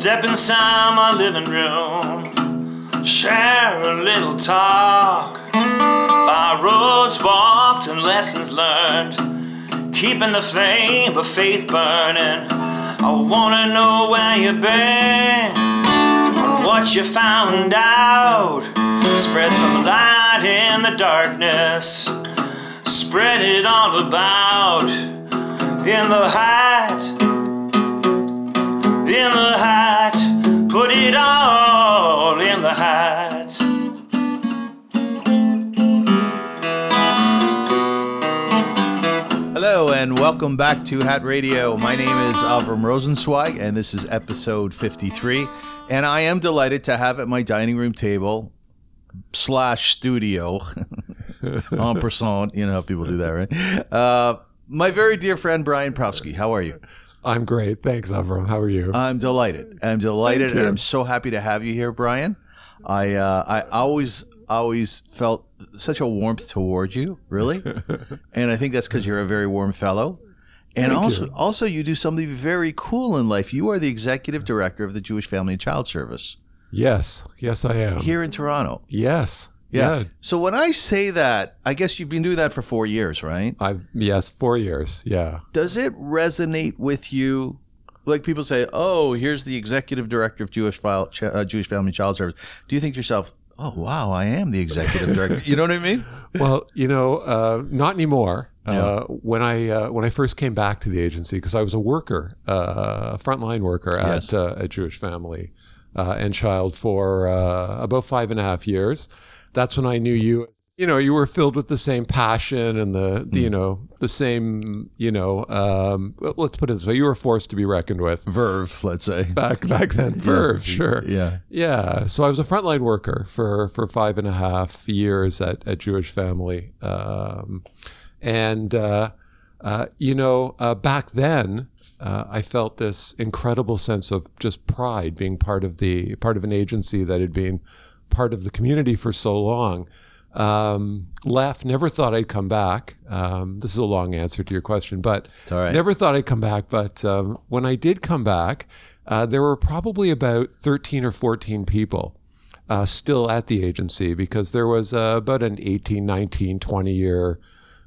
Step inside my living room, share a little talk. By roads walked and lessons learned, keeping the flame of faith burning. I wanna know where you've been, and what you found out. Spread some light in the darkness, spread it all about in the hat, welcome back to Hat Radio. My name is Avram Rosenzweig and this is episode 53. And I am delighted to have at my dining room table slash studio en passant, you know how people do that, right? Uh, my very dear friend Brian Prousky. How are you? I'm great. Thanks, Avram. How are you? I'm delighted. I'm delighted and. I'm so happy to have you here, Brian. I uh, I always always felt such a warmth towards you, really. and I think that's because you're a very warm fellow. And Thank also, you. also, you do something very cool in life. You are the executive director of the Jewish Family and Child Service yes. Yes, I am. here in Toronto. Yes. Yeah. Yeah. So when I say that, I guess you've been doing that for four years, right? I've yes, four years. Yeah. Does it resonate with you? Like people say, "Oh, here's the executive director of Jewish file, Ch- uh, Jewish Family and Child Service." Do you think to yourself, "Oh, wow, I am the executive director"? You know what I mean? Well, you know, uh, not anymore. Yeah. Uh, when I uh, when I first came back to the agency, because I was a worker, uh, a frontline worker Yes. at uh, a Jewish family uh, and child for uh, about five and a half years. That's when I knew you. You know, you were filled with the same passion and the, the you know the same you know. Um, let's put it this way: you were forced to be reckoned with. Verve, let's say. back back then. Verve, sure. Yeah. Yeah. So I was a frontline worker for for five and a half years at at Jewish Family, um, and uh, uh, you know uh, back then. Uh, I felt this incredible sense of just pride being part of the part of an agency that had been part of the community for so long. Um, left, never thought I'd come back. Um, this is a long answer to your question, but right. never thought I'd come back. But um, when I did come back, uh, there were probably about 13 or 14 people uh, still at the agency because there was uh, about an 18, 19, 20 year,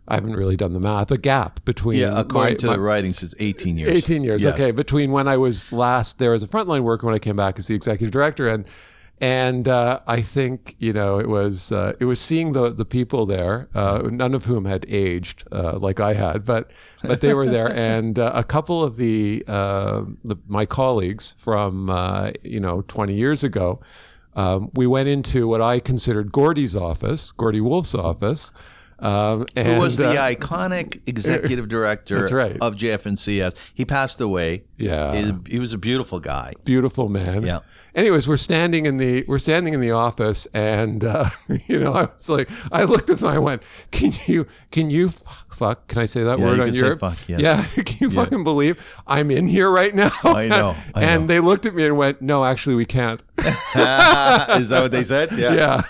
I haven't really done the math, a gap between Yeah, according my- to my- the writings, it's 18 years. 18 years. Yes. Okay, between when I was last there as a frontline worker, when I came back as the executive director, and and uh, I think you know it was uh, it was seeing the the people there, uh, none of whom had aged uh, like I had, but but they were there, and uh, a couple of the, uh, the my colleagues from uh, you know 20 years ago. Um, we went into what I considered Gordy's office, Gordy Wolf's office, um, and Who was the uh, iconic executive director That's right. of JF&CS? He passed away. yeah, He, he was a beautiful guy. beautiful man. Yeah. Anyways, we're standing in the we're standing in the office, and uh, you know, I was like, I looked at them, I went, "Can you can you fuck? Can I say that Yeah, word on say fuck, yes. Yeah, can you Yeah. fucking believe I'm in here right now? I know, I and know. they looked at me and went, "No, actually, we can't." Is that what they said? yeah,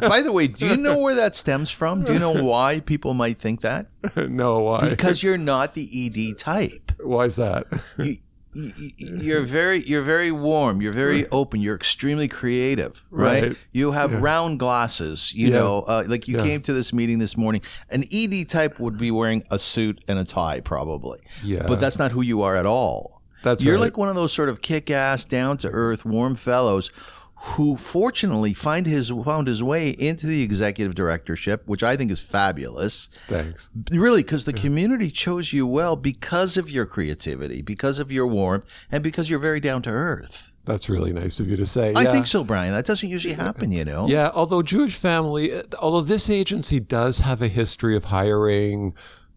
By the way, do you know where that stems from? Do you know why people might think that? no, why? Because you're not the ED type. why is that? You, you're very, you're very warm. You're very open. You're extremely creative, right? Right. You have Yeah. round glasses. You Yes. know, uh, like you Yeah. came to this meeting this morning. An ED type would be wearing a suit and a tie, probably. Yeah, But that's not who you are at all. that's You're right. like one of those sort of kick-ass, down-to-earth, warm fellows who fortunately find his found his way into the executive directorship, which I think is fabulous. thanks. Really, because the community chose you well because of your creativity, because of your warmth, and because you're very down to earth. That's really nice of you to say. I Yeah. think so, Brian. That doesn't usually happen, you know. Yeah, although Jewish family, although this agency does have a history of hiring,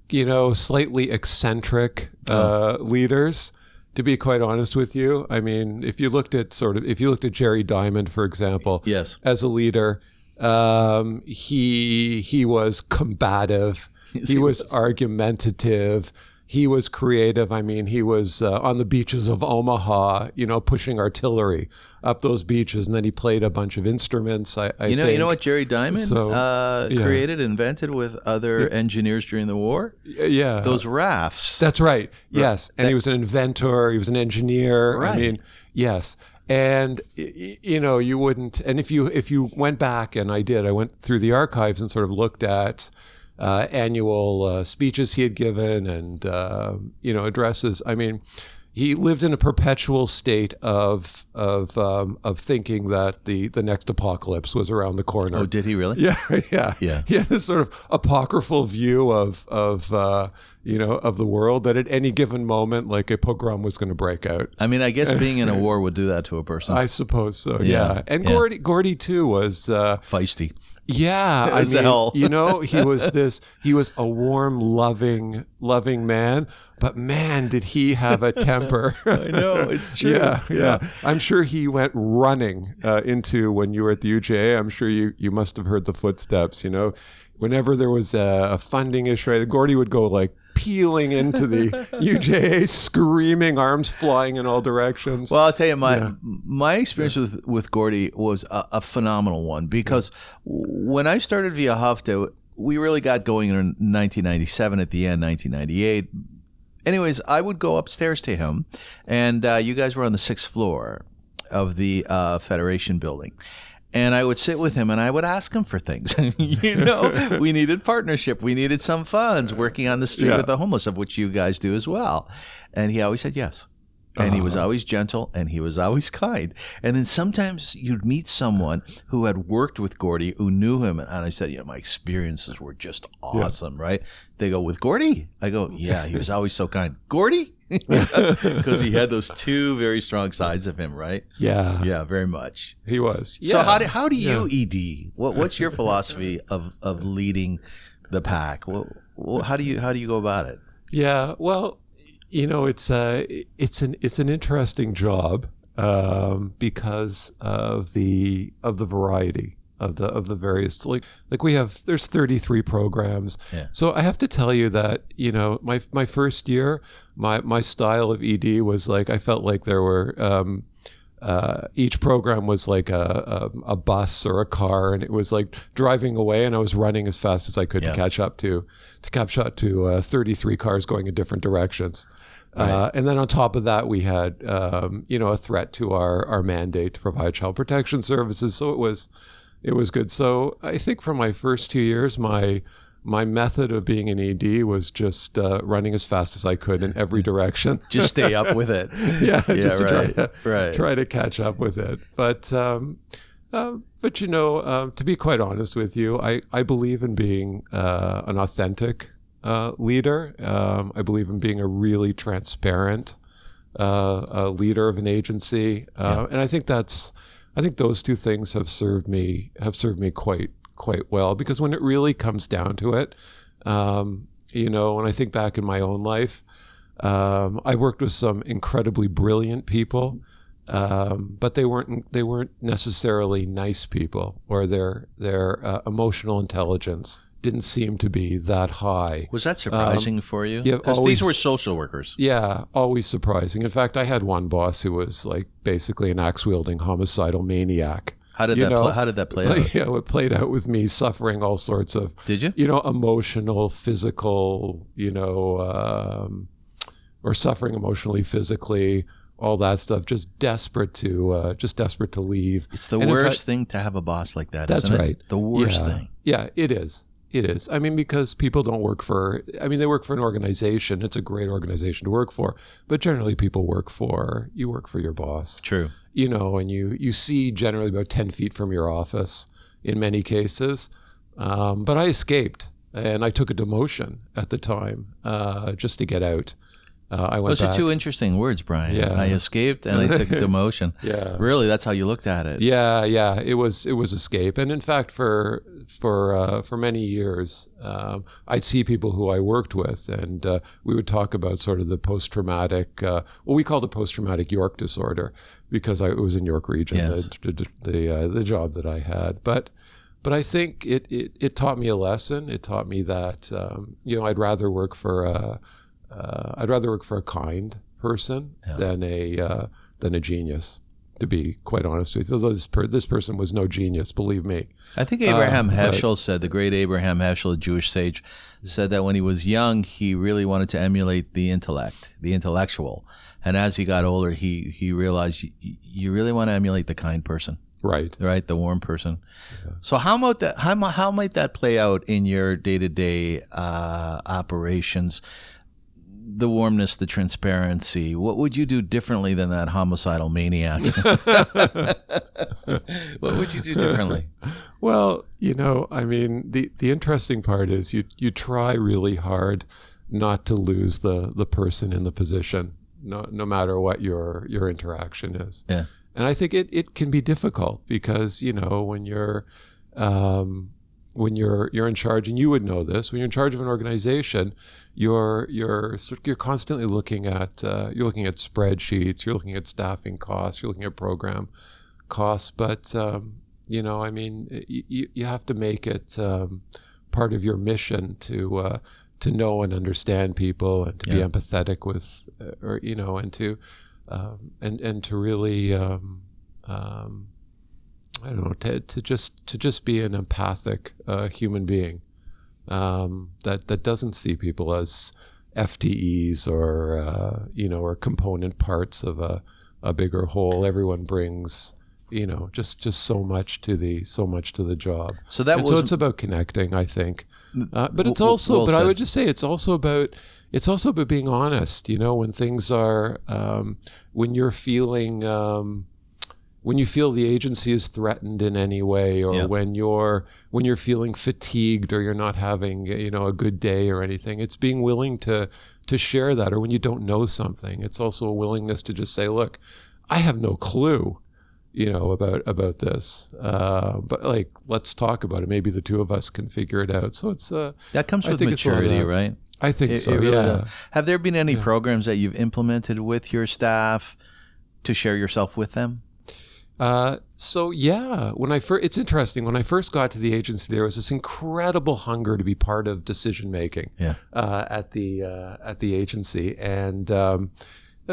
you know, slightly eccentric uh, leaders. To be quite honest with you, I mean, if you looked at sort of, if you looked at Jerry Diamond, for example, Yes. as a leader, um, he he was combative, Yes, he, he was, was. argumentative. He was creative. I mean, he was uh, on the beaches of Omaha, you know, pushing artillery up those beaches, and then he played a bunch of instruments. I, I You know, think. you know what Jerry Diamond So, uh, yeah. created, invented with other engineers during the war? Yeah, Those rafts. That's right. Yes, and That- he was an inventor. He was an engineer. I mean, yes. and you know you wouldn't and if you if you went back and i did i went through the archives and sort of looked at uh, annual uh, speeches he had given and uh, you know addresses i mean he lived in a perpetual state of of um, of thinking that the the next apocalypse was around the corner Oh, did he really? yeah, yeah, Yeah. He had this sort of apocryphal view of of uh, you know of the world that at any given moment, like a pogrom was going to break out. I mean, I guess being in a war would do that to a person. I suppose so. Yeah, Yeah, and yeah. Gordy Gordy too was. Uh, Feisty. yeah, I mean, hell. you know, he was this. He was a warm, loving, loving man. But man, did he have a temper! I know, it's true. Yeah, yeah. Yeah. I'm sure he went running uh, into when you were at the UJA. I'm sure you you must have heard the footsteps. You know, whenever there was a, a funding issue, Gordy would go like peeling into the UJA, screaming, arms flying in all directions. Well, I'll tell you, my Yeah. my experience with with Gordy was a, a phenomenal one because when I started Ve'ahavta, we really got going in 1997 at the end, 1998. Anyways, I would go upstairs to him, and uh, you guys were on the sixth floor of the uh, Federation building. And I would sit with him and I would ask him for things. you know, we needed partnership. We needed some funds working on the street Yeah. with the homeless, of which you guys do as well. And he always said yes. And he was Uh-huh. always gentle and he was always kind. And then sometimes you'd meet someone who had worked with Gordy, who knew him. And I said, Yeah, my experiences were just awesome, right? They go, With Gordy? I go, Yeah, he was always so kind. Gordy? Because he had those two very strong sides of him, right? yeah, Yeah, very much. he was. So Yeah. how do, how do you Yeah. ED? What, what's your philosophy of, of leading the pack? What, what, how do you how do you go about it? Yeah, well, you know, it's a, it's an it's an interesting job um, because of the of the variety of the of the various like like we have there's 33 programs. Yeah. So I have to tell you that you know my my first year my my style of ED was like I felt like there were. Um, uh, each program was like a, a, a bus or a car, and it was like driving away, and I was running as fast as I could Yeah. to catch up to to catch up to uh, 33 cars going in different directions. Uh, and then on top of that, we had um, you know a threat to our our mandate to provide child protection services. So it was it was good. So I think for my first two years, my my method of being an ED was just uh, running as fast as I could in every direction. Just stay up with it. yeah, Yeah, just to right, try to right. try to catch up with it. But um, uh, but you know, uh, to be quite honest with you, I I believe in being uh, an authentic uh, leader. Um, I believe in being a really transparent uh, leader of an agency, uh, and I think that's I think those two things have served me have served me quite quite well because when it really comes down to it, um, you know, when I think back in my own life, um, I worked with some incredibly brilliant people, um, but they weren't they weren't necessarily nice people, or their their uh, emotional intelligence didn't seem to be that high. Was that surprising for you? Um, yeah, Because these were social workers. Yeah, always surprising. In fact, I had one boss who was like basically an axe wielding homicidal maniac. How did that know, pl- how did that play out? Yeah, it played out with me suffering all sorts of Did you? you know, emotional, physical, you know, um, or suffering emotionally, physically, all that stuff. Just desperate to, uh, just desperate to leave. It's the And worst fact- thing to have a boss like that. That's isn't it? right. The worst yeah. thing. Yeah, it is. It is. I mean, because people don't work for. I mean, they work for an organization. It's a great organization to work for, but generally, people work for. You work for your boss True. You know, and you you see generally about ten feet from your office in many cases. Um, but I escaped, and I took a demotion at the time uh, just to get out. Uh, I went Those are two interesting words, Brian. Yeah. I escaped and I took demotion. Yeah. Really, that's how you looked at it. Yeah, yeah, it was it was escape, and in fact, for for uh, for many years, um, I'd see people who I worked with, and uh, we would talk about sort of the post traumatic, uh, what we called the post traumatic York disorder, because I it was in York region, Yes. the the uh, the job that I had, but. But I think it, it, it taught me a lesson. It taught me that um, you know I'd rather work for a uh, I'd rather work for a kind person Yeah. than a uh, than a genius. To be quite honest with you, this, per, this person was no genius, believe me. I think Abraham Uh, Heschel said, the great Abraham Heschel, a Jewish sage, said that when he was young, he really wanted to emulate the intellect, the intellectual. And as he got older, he, he realized you, you really want to emulate the kind person, Right. right? The warm person. So how might that how, how might that play out in your day to day operations? The warmness, the transparency. What would you do differently than that homicidal maniac? what would you do differently? Well, you know, I mean, the the interesting part is you you try really hard not to lose the the person in the position, no no matter what your your interaction is. Yeah. And I think it, it can be difficult because you know when you're um, when you're you're in charge, and you would know this when you're in charge of an organization, you're you're sort- you're constantly looking at uh, you're looking at spreadsheets, you're looking at staffing costs, you're looking at program costs, but um, you know, I mean, you, you have to make it um, part of your mission to uh, to know and understand people and to be empathetic with, uh, or you know, and to um, and and to really, um, um, I don't know, to, to just to just be an empathic uh, human being um, that that doesn't see people as FTEs or uh, you know or component parts of a, a bigger whole. Everyone brings you know just just so much to the so much to the job. So that so it's about connecting, I think. Uh, but it's also, well but I would just say it's also about it's also about being honest. You know, when things are um, when you're feeling um, when you feel the agency is threatened in any way, or Yeah. when you're when you're feeling fatigued, or you're not having you know a good day or anything. It's being willing to to share that, or when you don't know something, it's also a willingness to just say, look, I have no clue you know about about this uh, but like let's talk about it maybe the two of us can figure it out so it's uh that comes with maturity, right? i think It- so it really yeah does. Have there been any programs that you've implemented with your staff to share yourself with them? Uh, so yeah, when I first, it's interesting. When I first got to the agency, there was this incredible hunger to be part of decision making. Yeah. Uh, at the uh, at the agency, and um,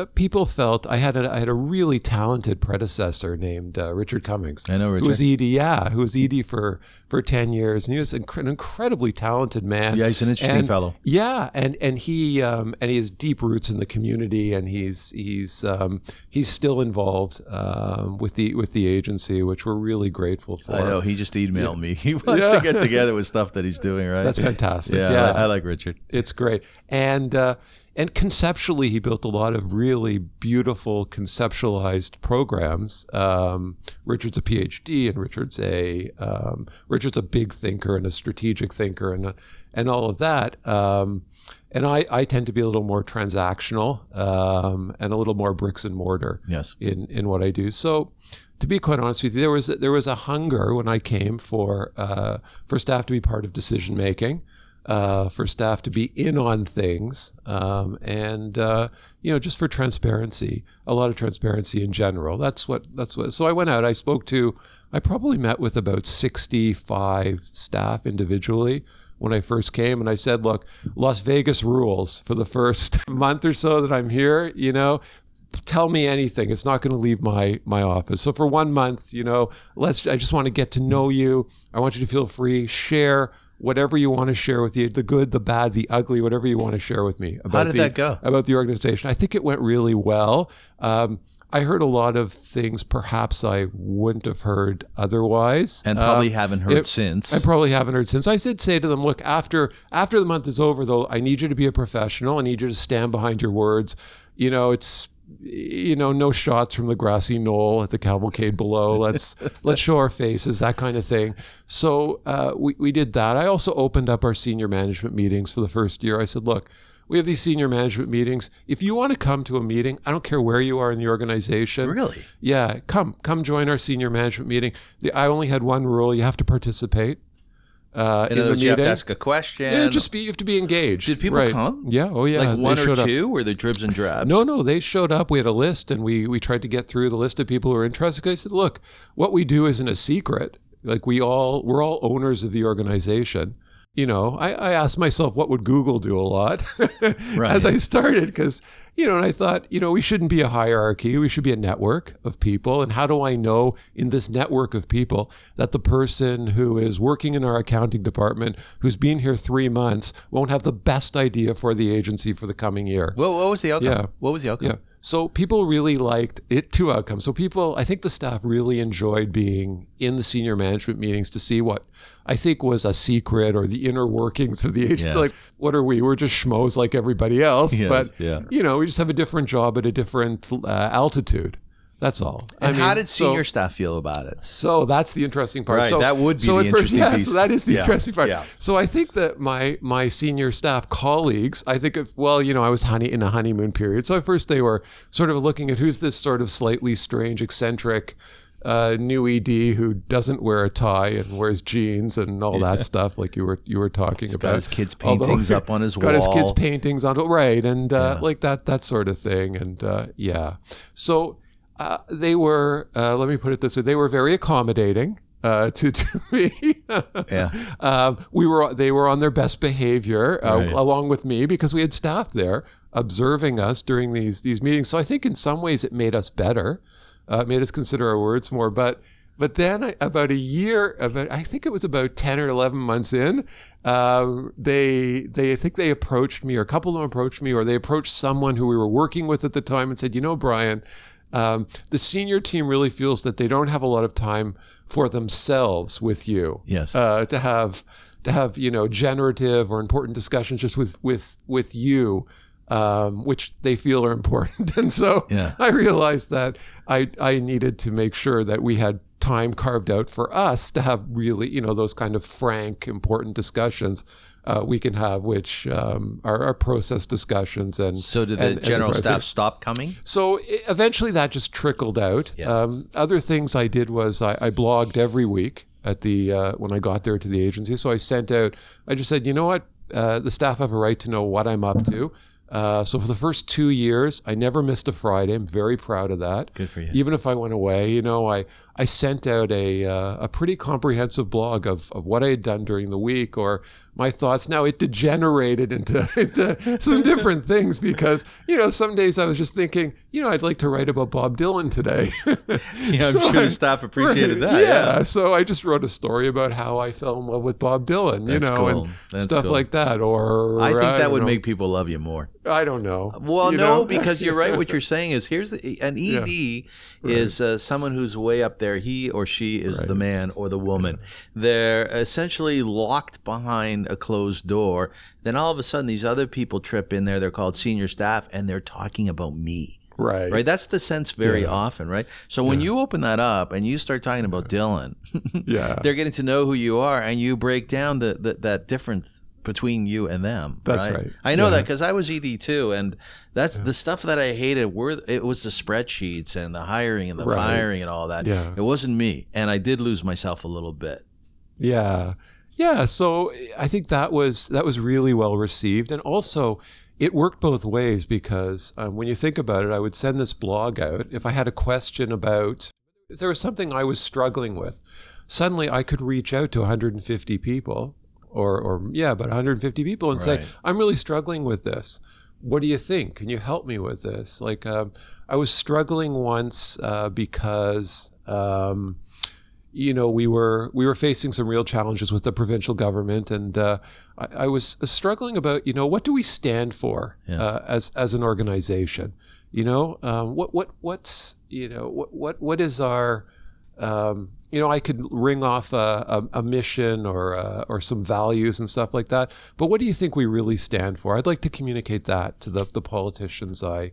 people felt I had a I had a really talented predecessor named uh, Richard Cummings. I know, Richard. Who was. ED? Yeah, who was ED for for ten years, and he was inc- an incredibly talented man. Yeah, he's an interesting And- fellow. Yeah, and and he um, and he has deep roots in the community, and he's he's um, he's still involved um, with the with the agency, which we're really grateful for. I know. He just emailed me. He wants Yeah. to get together with stuff that he's doing, right? That's fantastic. Yeah, Yeah, I, I like Richard. it's great, and uh, and conceptually, he built a lot of really beautiful conceptualized programs. Um, Richard's a PhD, and Richard's a um, Richard's a big thinker and a strategic thinker, and and all of that. Um, and I, I tend to be a little more transactional um, and a little more bricks and mortar Yes. in in what I do. So, to be quite honest with you, there was there was a hunger when I came for uh, for staff to be part of decision making, uh, for staff to be in on things, um, and uh, you know just for transparency, a lot of transparency in general. That's what that's what. So I went out. I spoke to. I probably met with about sixty five staff individually when I first came, and I said, "Look, Las Vegas rules for the first month or so that I'm here. You know, tell me anything. It's not going to leave my my office. So for one month, you know, let's. I just want to get to know you. I want you to feel free. Share whatever you want to share with you, the good, the bad, the ugly, whatever you want to share with me about did the, that go? about the organization. I think it went really well. Um, I heard a lot of things perhaps I wouldn't have heard otherwise, And probably Um, haven't heard it- since. I probably haven't heard since. I did say to them, look, after after the month is over, though, I need you to be a professional. I need you to stand behind your words. You know, it's you know, no shots from the grassy knoll at the cavalcade below. Let's let's show our faces, that kind of thing. So uh, we we did that. I also opened up our senior management meetings for the first year. I said, look. We have these senior management meetings. If you want to come to a meeting, I don't care where you are in the organization. Really? Yeah, come come join our senior management meeting. The, I only had one rule: you have to participate. Uh, in in other words, you have to ask a question. Yeah, just be you have to be engaged. Did people Right. come? Yeah. Oh yeah. like one or up. two? Were there dribs and drabs? No, no, they showed up. We had a list, and we we tried to get through the list of people who are interested. I said, look, what we do isn't a secret. Like we all we're all owners of the organization. You know, I, I asked myself, what would Google do a lot Right. as I started? Because, you know, and I thought, you know, we shouldn't be a hierarchy. We should be a network of people. And how do I know in this network of people that the person who is working in our accounting department, who's been here three months, won't have the best idea for the agency for the coming year? What, what was the outcome? Yeah. What was the outcome? Yeah. So people really liked it. Two outcomes. So people, I think the staff really enjoyed being in the senior management meetings to see what I think was a secret or the inner workings of the agency. Yes. Like, what are we? We're just schmoes like everybody else, Yes, but yeah. you know, we just have a different job at a different uh, altitude. That's all. I And how mean, did so- senior staff feel about it? so that's the interesting part. Right, So that would be so at first, yeah, piece. So that is the Yeah, interesting part. yeah. So I think that my my senior staff colleagues, I think of well, you know, I was honey in a honeymoon period. So at first they were sort of looking at who's this sort of slightly strange, eccentric. Uh, new ED who doesn't wear a tie and wears jeans and all that stuff, like you were you were talking about. got his kids' Although- paintings up on his got his kids' paintings on right, and uh, Yeah. like that that sort of thing, and uh, yeah. So uh, they were. Uh, let me put it this way: they were very accommodating. Uh, to, to me, Yeah. um, we were. They were on their best behavior, uh, Right. along with me, because we had staff there observing us during these these meetings. So I think in some ways it made us better, uh, it made us consider our words more. But but then I, about a year, about I think it was about ten or eleven months in, um, they they I think they approached me, or a couple of them approached me, or they approached someone who we were working with at the time and said, you know, Brian. Um, the senior team really feels that they don't have a lot of time for themselves with you Yes. uh, to have to have you know generative or important discussions just with with with you um, which they feel are important and so Yeah. i realized that i i needed to make sure that we had time carved out for us to have really you know those kind of frank important discussions uh, we can have which um, are, are process discussions and So did the and- and general staff stop coming? so i- eventually that just trickled out. Yeah. Um, other things I did was I, I blogged every week at the uh, when I got there to the agency. So I sent out. I just said, you know what, uh, the staff have a right to know what I'm up to. Uh, so for the first two years, I never missed a Friday. I'm very proud of that. Good for you. Even if I went away, you know, I I sent out a uh, a pretty comprehensive blog of, of what I had done during the week or my thoughts. Now it degenerated into, into some different things because you know some days I was just thinking, you know, I'd like to write about Bob Dylan today. Yeah, I'm So sure I- the staff appreciated Right, that. Yeah. Yeah. So I just wrote a story about how I fell in love with Bob Dylan, you That's know, cool. and That's stuff cool. like that. Or I think that would know. make people love you more. I don't know. Well, You no, know? because you're right. What you're saying is here's the, an ED is uh, someone who's way up there. He or she is the man or the woman. They're essentially locked behind a closed door. Then all of a sudden, these other people trip in there. They're called senior staff, and they're talking about me. right. Right, that's the sense very Yeah. often, right? So when you open that up and you start talking about Dylan, Yeah. they're getting to know who you are, and you break down the, the that difference between you and them. That's right. I know Yeah. that because I was ED too, and that's the stuff that I hated. Were it was the spreadsheets and the hiring and the Right. firing and all that. Yeah. It wasn't me, and I did lose myself a little bit. Yeah. Yeah, so I think that was that was really well received and also it worked both ways because um, when you think about it, I would send this blog out if I had a question about if there was something I was struggling with. Suddenly, I could reach out to 150 people, or, or yeah, about 150 people, and say, "I'm really struggling with this. What do you think? Can you help me with this?" Like, um, I was struggling once uh, because. Um, you know, we were we were facing some real challenges with the provincial government, and uh, I, I was struggling about, you know, what do we stand for Yes. uh, as as an organization? You know, um, what what what's you know what what what is our um, you know, I could ring off a, a, a mission or uh, or some values and stuff like that. But what do you think we really stand for? I'd like to communicate that to the, the politicians I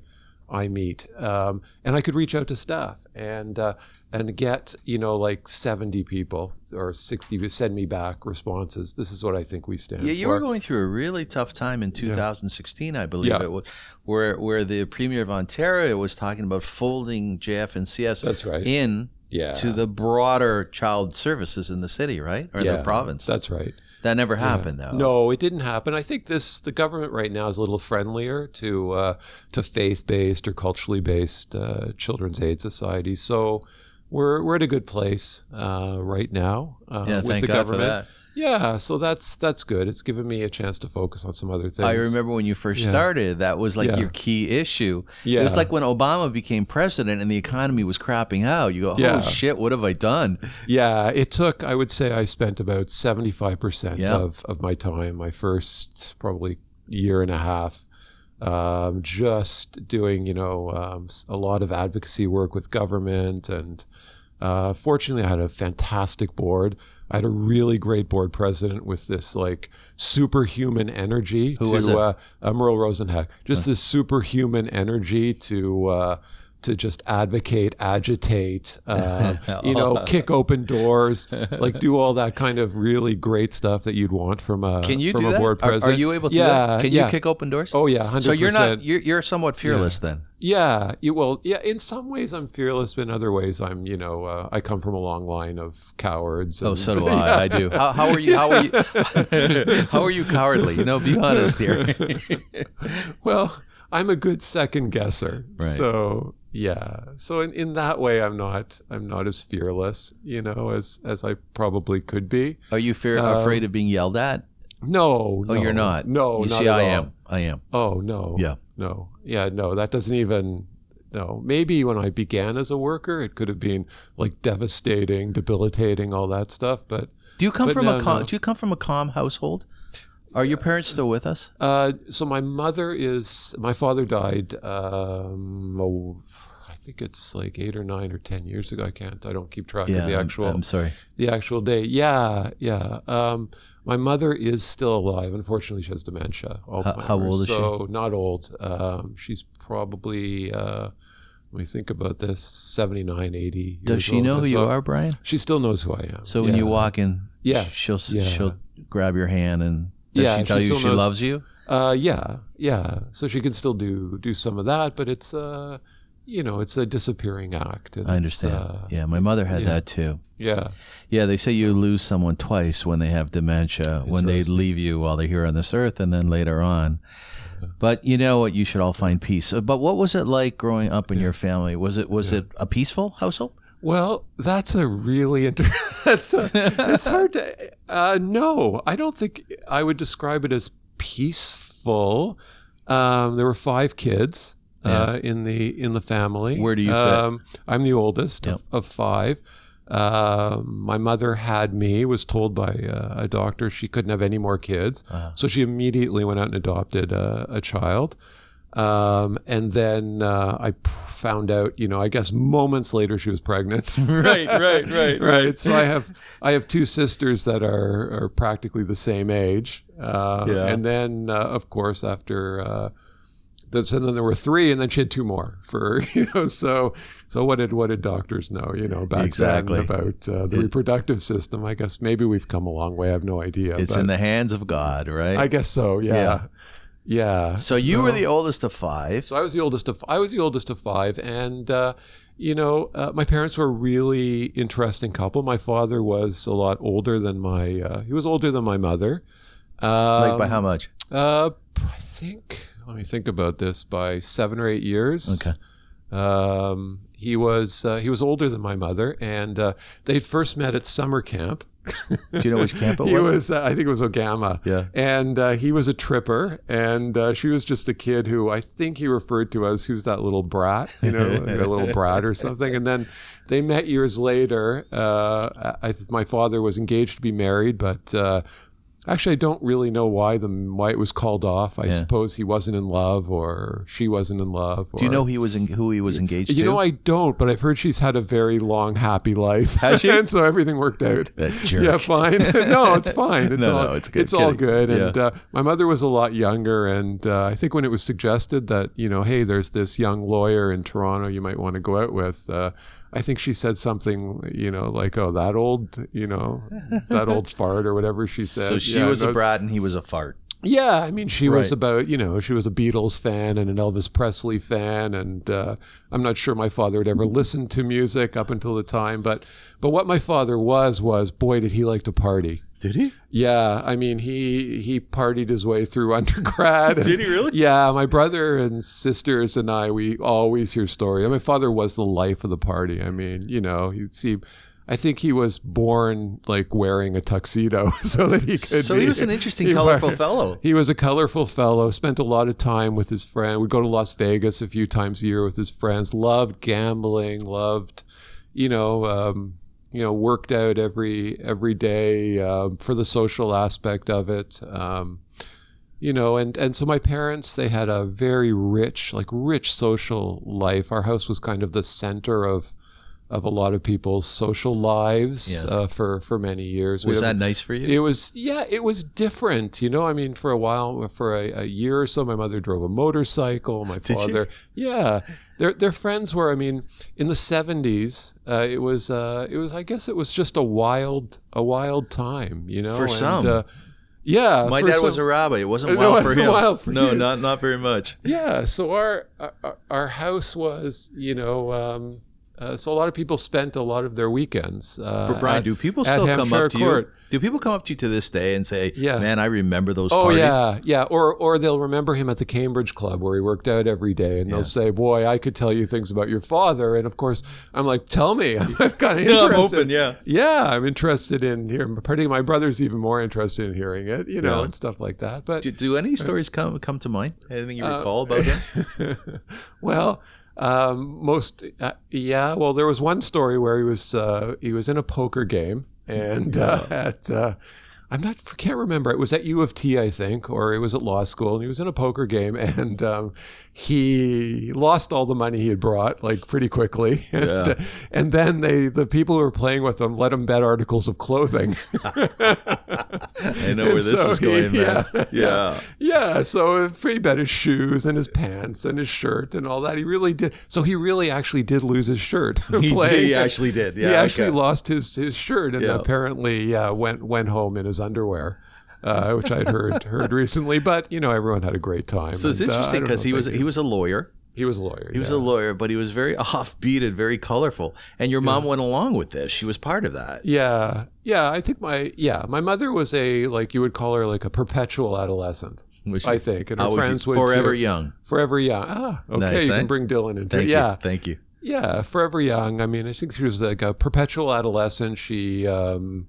I meet, um, and I could reach out to staff and uh, and get you know like seventy people or sixty to send me back responses. This is what I think we stand for. Yeah, you for. were going through a really tough time in 2016, I believe Yeah. it was, where where the premier of Ontario was talking about folding JF and CS That's right. in yeah. to the broader child services in the city, right, or yeah, the province. That's right. that never happened, though. No, it didn't happen. I think this the government right now is a little friendlier to uh, to faith based or culturally based uh, children's aid societies. So we're we're at a good place uh, right now uh, Yeah, with thank the God government. yeah, so that's that's good. It's given me a chance to focus on some other things. I remember when you first Yeah. started, that was like Yeah. your key issue. Yeah. It was like when Obama became president and the economy was crapping out. You go, oh Yeah. shit, what have I done? Yeah, it took. I would say I spent about seventy five percent Yeah. of of my time, my first probably year and a half, um, just doing you know um, a lot of advocacy work with government, and uh, fortunately, I had a fantastic board. I had a really great board president with this like superhuman energy Who to was it? Uh, uh, Merle Rosenheck. Just this superhuman energy to. To just advocate, agitate, uh, you know, kick open doors, like do all that kind of really great stuff that you'd want from a Can you from do a that? board Are- president. Are, you able to? Yeah? Can yeah. you kick open doors? Oh yeah, hundred so you're not. You're, you're somewhat fearless then. Yeah, you, well, yeah. In some ways, I'm fearless, but in other ways, I'm, you know, uh, I come from a long line of cowards. Oh, so do I. I do. How, how are you? How are you? how are you cowardly? No, be honest here. well, I'm a good second guesser. Right. So yeah. So in, in that way, I'm not I'm not as fearless, you know, as as I probably could be. are you fear, Um, afraid of being yelled at? No. Oh, no, you're not. No. You not see, I all. am. I am. Oh no. Yeah. No. Yeah. No. That doesn't even. No. Maybe when I began as a worker, it could have been like devastating, debilitating, all that stuff. But Do you come from no, a calm, no. Do you come from a calm household? Are your parents still with us? Uh, so my mother is. My father died. Um, oh, think it's like eight or nine or ten years ago. I can't. I don't keep track of the I'm- actual I'm, sorry. the actual day. Yeah, yeah. Um, my mother is still alive. Unfortunately, she has dementia. Alzheimer's. how old is she? so not old. Um, she's probably. Uh, let me think about this. 79, 80. Does she know who you are, Brian? She still knows who I am. So when you walk in, Yes, she'll yeah. she'll grab your hand and does Yeah, she she tell you still she knows- loves you? Uh, yeah, yeah. So she can still do do some of that, but it's uh, you know, it's a disappearing act. and I understand. uh, yeah, my mother had yeah. that too. yeah, Yeah, they say you lose someone twice when they have dementia, when they leave you while they're here on this earth, and then later on. But you know what? You should all find peace. Uh, But what was it like growing up in your family? Was it was it a peaceful household? Well, that's a really inter- that's a, it's hard to. Uh, no, I don't think I would describe it as peaceful. Um, there were five kids uh, in the in the family. Where do you fit? Um, I'm the oldest Yep. of, of five. Um, my mother had me. Was told by uh, a doctor she couldn't have any more kids, Uh-huh. so she immediately went out and adopted a, a child. Um, and then uh, I p- found out, you know, I guess moments later she was pregnant. Right, right, right, right. So I have I have two sisters that are are practically the same age. Uh, Yeah. And then uh, of course after. And then there were three, and then she had two more for you know. So, so what did what did doctors know? You know, back Exactly. then about uh, the It- reproductive system. I guess maybe we've come a long way. I have no idea. It's in the hands of God, right? I guess so. Yeah. Yeah. Yeah. so you were the oldest of five. So I was the oldest of I was the oldest of five, and uh, you know uh, my parents were a really interesting couple. My father was a lot older than my uh, he was older than my mother. Um, like by how much? Uh, I think let me think about this by seven or eight years. Okay. Um, he was uh, he was older than my mother, and uh, they first met at summer camp. Do you know which camp it he was? was uh, I think it was Ogama. Yeah. And uh, he was a tripper, and uh, she was just a kid who I think he referred to as who's that little brat, you know, a little brat or something. And then they met years later. Uh, I, my father was engaged to be married, but uh, actually I don't really know why the why it was called off. I Yeah. suppose he wasn't in love, or she wasn't in love. Or, Do you know he was in, who he was engaged to? You to? know, I don't, but I've heard she's had a very long, happy life. Has she? and so everything worked out. That jerk. Yeah, fine. no, it's fine. It's No, all, no, it's good. It's all Kidding. good. And uh, my mother was a lot younger, and uh, I think when it was suggested that you know, hey, there's this young lawyer in Toronto you might want to go out with. Uh, I think she said something, you know, like, "Oh, that old, you know, that old fart" or whatever she said. so she Yeah, was it a brat and he was a fart. yeah, I mean, she was about, you know, she was a Beatles fan and an Elvis Presley fan, and uh, I'm not sure my father had ever listened to music up until the time, but but what my father was was, boy, did he like to party. Did he? Yeah, I mean, he he partied his way through undergrad. Did he really? Yeah, my brother and sisters and I, we always hear stories. My father was the life of the party. I mean, you know, you'd see. I think he was born like wearing a tuxedo so that he could. So be- he was an interesting, colorful fellow. He was a colorful fellow. Spent a lot of time with his friend. We'd go to Las Vegas a few times a year with his friends. Loved gambling. Loved, you know, um, you know, worked out every every day um, for the social aspect of it. Um, you know, and and so my parents they had a very rich, like rich social life. Our house was kind of the center of of a lot of people's social lives Yes. uh, for for many years. Was that nice for you? it was yeah, it was different. You know, I mean, for a while, for a, a year or so, my mother drove a motorcycle. My she? father, yeah, their their friends were. I mean, in the seventies, uh, it was uh, it was. I guess it was just a wild a wild time. You know, For some. uh, yeah, My dad some- was a rabbi. It wasn't No, wild it for him. wild for no, you. not not very much. yeah so our our, our house was you know um, uh, so a lot of people spent a lot of their weekends uh, But Brian, at- do people still come Hampshire up to you? Do people come up to you to this day and say, Yeah. "Man, I remember those Oh parties"? yeah, yeah. Or or they'll remember him at the Cambridge Club where he worked out every day, and Yeah. they'll say, "Boy, I could tell you things about your father." And of course, I'm like, "Tell me." I'm kind of Yeah. I'm open. Yeah. Yeah, I'm interested in hearing. Particularly, my brother's even more interested in hearing it, you know, Yeah. and stuff like that. But Do, do any stories come come to mind? Anything you Uh, recall about him? well, um, most uh, yeah. Well, there was one story where he was uh, he was in a poker game and uh, at uh, I'm not can't remember. It was at U of T, I think, or it was at law school, and he was in a poker game and um, he lost all the money he had brought like pretty quickly. And, Yeah. Uh, and then they the people who were playing with him let him bet articles of clothing. I know where this So is going, he- man. yeah, Yeah. Yeah, so he bet his shoes and his pants and his shirt and all that. He really did. So he really actually did lose his shirt. He, playing. he actually did. Yeah. he actually okay. lost his, his shirt and Yeah. apparently went went home in his underwear, uh, which I'd heard heard recently. But you know, everyone had a great time. So it's and, uh, interesting because know he was he was a lawyer. he was a lawyer. He was a lawyer, but he was very offbeat and very colorful. And your mom went along with this. She was part of that. Yeah, yeah. I think my yeah, my mother was a like you would call her like a perpetual adolescent. Was I think, and her was she? friends would forever too. young. Forever young. Ah, okay. Nice, you eh? can bring Dylan into Thank it. you. Yeah, Thank you. Yeah, forever young. I mean, I think she was like a perpetual adolescent. She, um,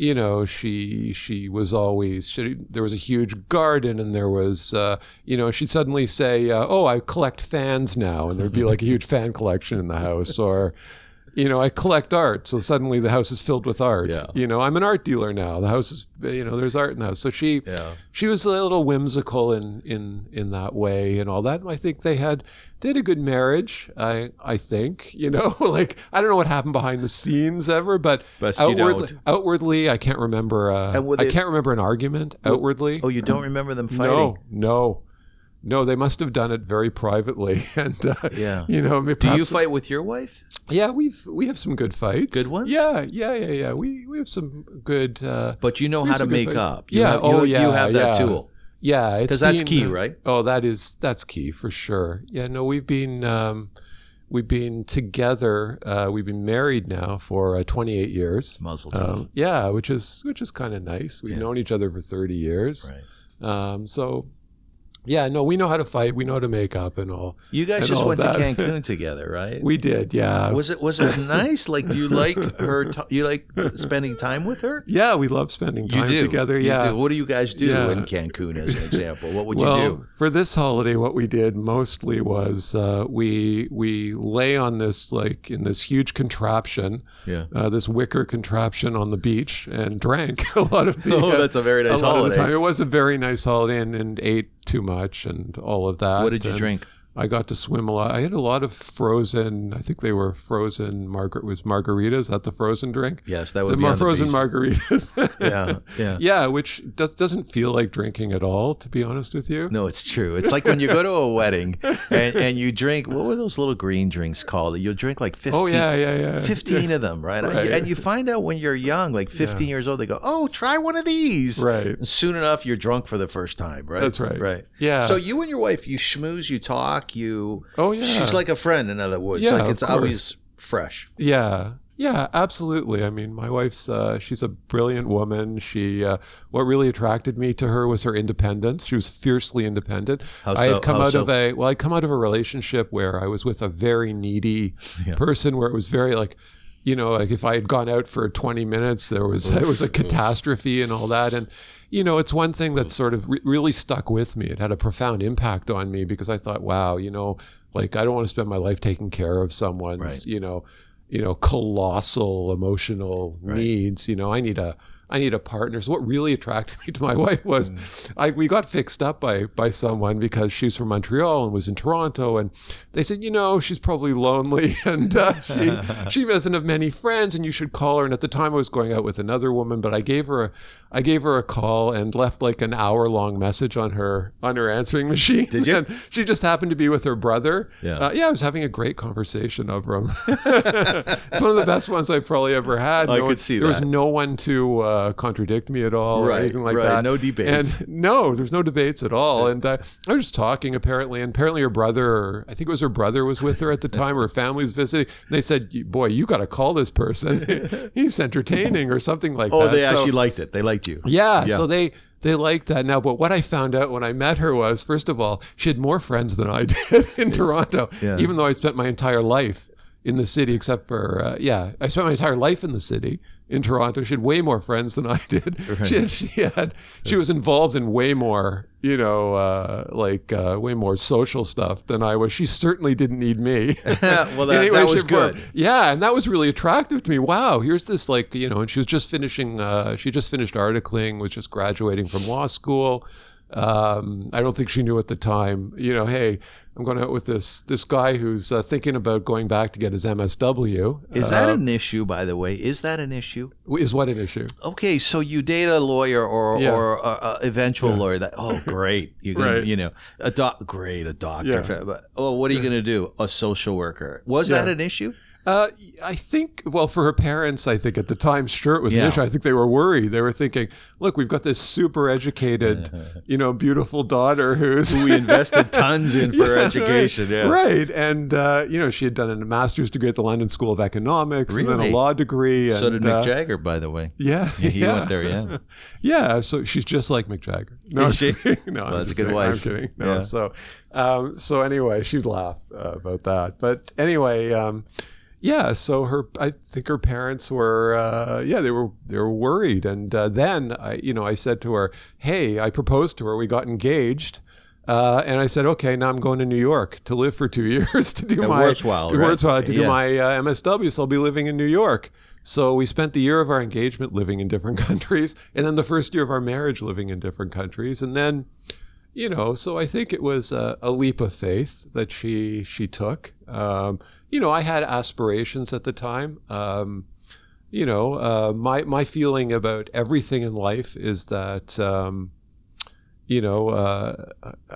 you know, she she was always. She, there was a huge garden, and there was, uh, you know, she'd suddenly say, uh, "Oh, I collect fans now," and there'd be like a huge fan collection in the house, or. You know, I collect art, so suddenly the house is filled with art. Yeah. You know, I'm an art dealer now. The house is, you know, there's art in the house. So she, Yeah. she was a little whimsical in in in that way and all that. And I think they had they had a good marriage. I I think you know like I don't know what happened behind the scenes ever, but Best outwardly, outwardly I can't remember. Uh, were I can't remember an argument outwardly. Oh, you don't remember them fighting? no, no, no. They must have done it very privately. And uh, Yeah. you know, Do you fight with your wife? Yeah, we've we have some good fights. Good ones? Yeah, yeah, yeah, yeah. We we have some good. Uh, But you know how to make fights. up. You Yeah, Have, you, oh, You yeah, have that yeah. tool. Yeah, it's 'Cause that's been, key, right? Oh, that is that's key for sure. Yeah, no, we've been um, we've been together. Uh, we've been married now for uh, 28 years. Muzzle. Um, yeah, which is which is kind of nice. We've Yeah. known each other for 30 years. right. Um, so yeah, no, we know how to fight. We know how to make up and all. You guys just all went that. to Cancun together, right? We did, yeah. was it was it nice? Like, do you like her? T- you like spending time with her? yeah, we love spending time together. You yeah. do. What do you guys do Yeah. in Cancun, as an example? What would well, you do? for this holiday, what we did mostly was uh, we we lay on this like in this huge contraption, Yeah. uh, this wicker contraption on the beach, and drank a lot of the. Oh, uh, that's a very nice a lot of holiday. It was a very nice holiday, and, and ate too much and all of that. What did you And drink? I got to swim a lot. I had a lot of frozen. I think they were frozen. Margaret was margaritas. Is that the frozen drink? Yes, that The be frozen beach. margaritas. Yeah, yeah. yeah, which does, doesn't feel like drinking at all, to be honest with you. No, it's true. It's like when you go to a wedding and, and you drink. What were those little green drinks called? You'll drink like fifteen. Oh yeah, yeah, yeah. 15 of them, right? Right. And you find out when you're young, like 15 years old, they go, "Oh, try one of these." Right. And soon enough, you're drunk for the first time, right? That's right. Right. Yeah. So you and your wife, you schmooze, you talk, you. Oh yeah. She's like a friend, in other words. Yeah, like it's always fresh. Yeah. Yeah, absolutely. I mean, my wife's uh, she's a brilliant woman. She uh, what really attracted me to her was her independence. She was fiercely independent. How I so? had come How out so? of a well, I'd come out of a relationship where I was with a very needy Yeah. person where it was very like you know, like if I had gone out for 20 minutes, there was it was a catastrophe and all that. And you know, it's one thing that mm. sort of re- really stuck with me. It had a profound impact on me because I thought, wow, you know, like I don't want to spend my life taking care of someone's, Right. you know, you know, colossal emotional Right. needs. You know, I need a I need a partner. So what really attracted me to my wife was Mm. I we got fixed up by by someone because she's from Montreal and was in Toronto and they said, you know, she's probably lonely and uh, she she doesn't have many friends and you should call her. And at the time I was going out with another woman, but I gave her a I gave her a call and left like an hour long message on her on her answering machine. Did you? And she just happened to be with her brother. Yeah. Uh, yeah, I was having a great conversation over him. it's one of the best ones I've probably ever had. I No could one- see there was no one to uh, contradict me at all or anything like right. that. No debates. And no, there's no debates at all. And uh, I was just talking apparently, and apparently her brother, I think it was her brother, was with her at the time. Or her family was visiting. And they said, "Boy, you got to call this person. He's entertaining," or something like Oh, that. Oh, they So- actually liked it. They liked you. yeah, Yeah. so they they liked that now. But what I found out when I met her was, first of all, she had more friends than I did in Toronto. Yeah. Even though I spent my entire life in the city, except for uh, yeah, I spent my entire life in the city in Toronto. She had way more friends than I did. She had, she had she was involved in way more, you know, uh, like uh, way more social stuff than I was. She certainly didn't need me. well, that, Anyway, that was good. Yeah, and that was really attractive to me. Wow, here's this like you know, and she was just finishing. Uh, she just finished articling, was just graduating from law school. Um, I don't think she knew at the time. You know, hey, I'm going out with this this guy who's uh, thinking about going back to get his MSW. Is that Uh, an issue, by the way? Is that an issue? is what an issue? Okay, so you date a lawyer or Yeah. or eventual lawyer. That oh, great, you can Right. you know a doc, great a doctor. Yeah. Oh, what are you going to do? A social worker. Was Yeah. that an issue? Uh, I think, well, for her parents, I think at the time, sure, it was Yeah. an issue. I think they were worried. They were thinking, look, we've got this super educated, you know, beautiful daughter who's. Who we invested tons in for Yeah, education. Right, Yeah. right. And, uh, you know, she had done a master's degree at the London School of Economics and then a law degree. And, So did Mick uh, Jagger, by the way. Yeah. Yeah, he went there, yeah. yeah. So she's just like Mick Jagger. No, Is she? no, Well, that's a good kidding. wife. I'm kidding. No. Yeah. So, um, so anyway, she'd laugh uh, about that. But anyway, um, yeah. So her, I think her parents were, uh, yeah, they were, they were worried. And uh, then I, you know, I said to her, "Hey, I proposed to her. We got engaged." Uh, and I said, okay, now I'm going to New York to live for two years to do At my Wurzweiler, to right? Wurzweiler, to do my uh, MSW. So I'll be living in New York. So we spent the year of our engagement living in different countries, and then the first year of our marriage living in different countries, and then, you know, so I think it was a, a leap of faith that she she took. Um, you know, I had aspirations at the time. Um, you know, uh, my my feeling about everything in life is that. Um, you know, uh,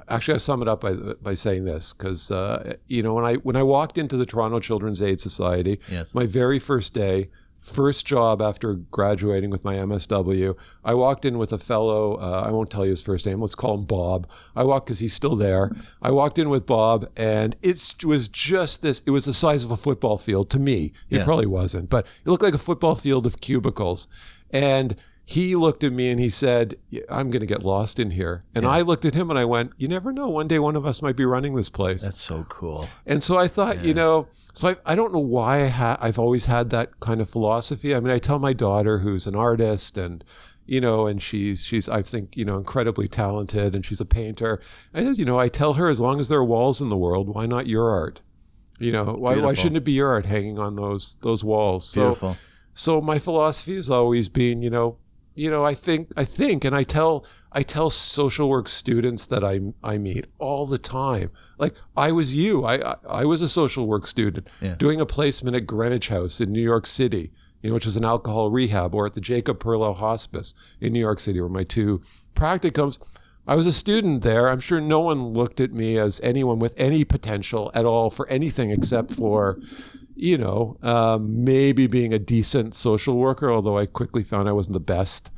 actually, I sum it up by by saying this because uh, you know when I when I walked into the Toronto Children's Aid Society, Yes. my very first day, first job after graduating with my MSW, I walked in with a fellow. Uh, I won't tell you his first name. Let's call him Bob. I walked because he's still there. I walked in with Bob, and it was just this. It was the size of a football field to me. It Yeah. probably wasn't, but it looked like a football field of cubicles, and he looked at me and he said, I'm going to get lost in here. And I looked at him and I went, You never know. One day one of us might be running this place. That's so cool. and so I thought, you know, so I, I don't know why I ha- I've always had that kind of philosophy. I mean, I tell my daughter, who's an artist and, you know, and she's, she's, I think, you know, incredibly talented and she's a painter. And, you know, I tell her, as long as there are walls in the world, why not your art? You know, why, why shouldn't it be your art hanging on those, those walls? So, Beautiful. so my philosophy has always been, you know, you know, I think, I think, and I tell, I tell social work students that I I meet all the time. Like I was you, I I, I was a social work student Yeah. doing a placement at Greenwich House in New York City, you know, which was an alcohol rehab, or at the Jacob Perlow Hospice in New York City, where my two practicums. I was a student there. I'm sure no one looked at me as anyone with any potential at all for anything except for you know, um, maybe being a decent social worker, although I quickly found I wasn't the best.